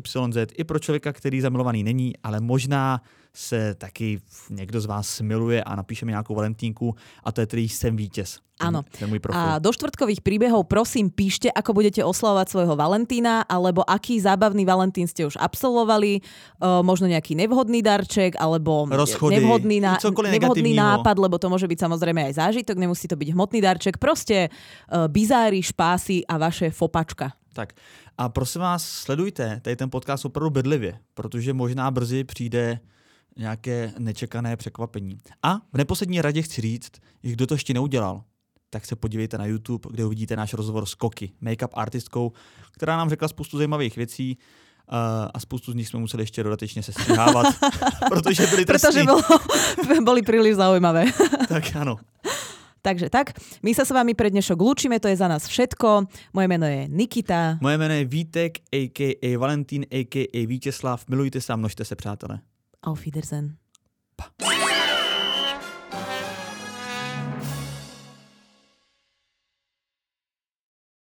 S1: i pro člověka, který zamilovaný není, ale možná se taky někdo z vás smiluje a napíše mi nějakou valentínku a to je tedy jsem vítěz. Ten-
S2: Áno.
S1: Ten můj profil.
S2: A do štvrtkových príbehov prosím píšte, ako budete oslavovať svojho Valentína, alebo aký zábavný Valentín ste už absolvovali, uh, možno nejaký nevhodný darček, alebo
S1: Rozchody,
S2: nevhodný,
S1: cokoliv
S2: nevhodný nápad, lebo to môže byť samozrejme aj zážitok, nemusí to byť hmotný darček, proste uh, bizáry, špásy a vaše fopačka.
S1: Tak a prosím vás, sledujte tady ten podcast opravdu bedlivě, protože možná brzy přijde nějaké nečekané překvapení. A v neposlední radě chci říct, že kdo to ještě neudělal, tak se podívejte na YouTube, kde uvidíte náš rozhovor s Koky, make-up artistkou, která nám řekla spoustu zajímavých věcí uh, a spoustu z nich jsme museli ještě dodatečně sestřihávat, protože byli trestní.
S2: Pretože bolo, boli príliš zaujímavé.
S1: Tak ano.
S2: Takže tak, my sa s vami pre dnešok lúčime, to je za nás všetko. Moje meno je Nikita.
S1: Moje jméno je Vítek, a.k.a. Valentín, a.k.a. Vítězslav. Milujte se a množte se, přátelé.
S2: Auf Wiedersehen. Pa.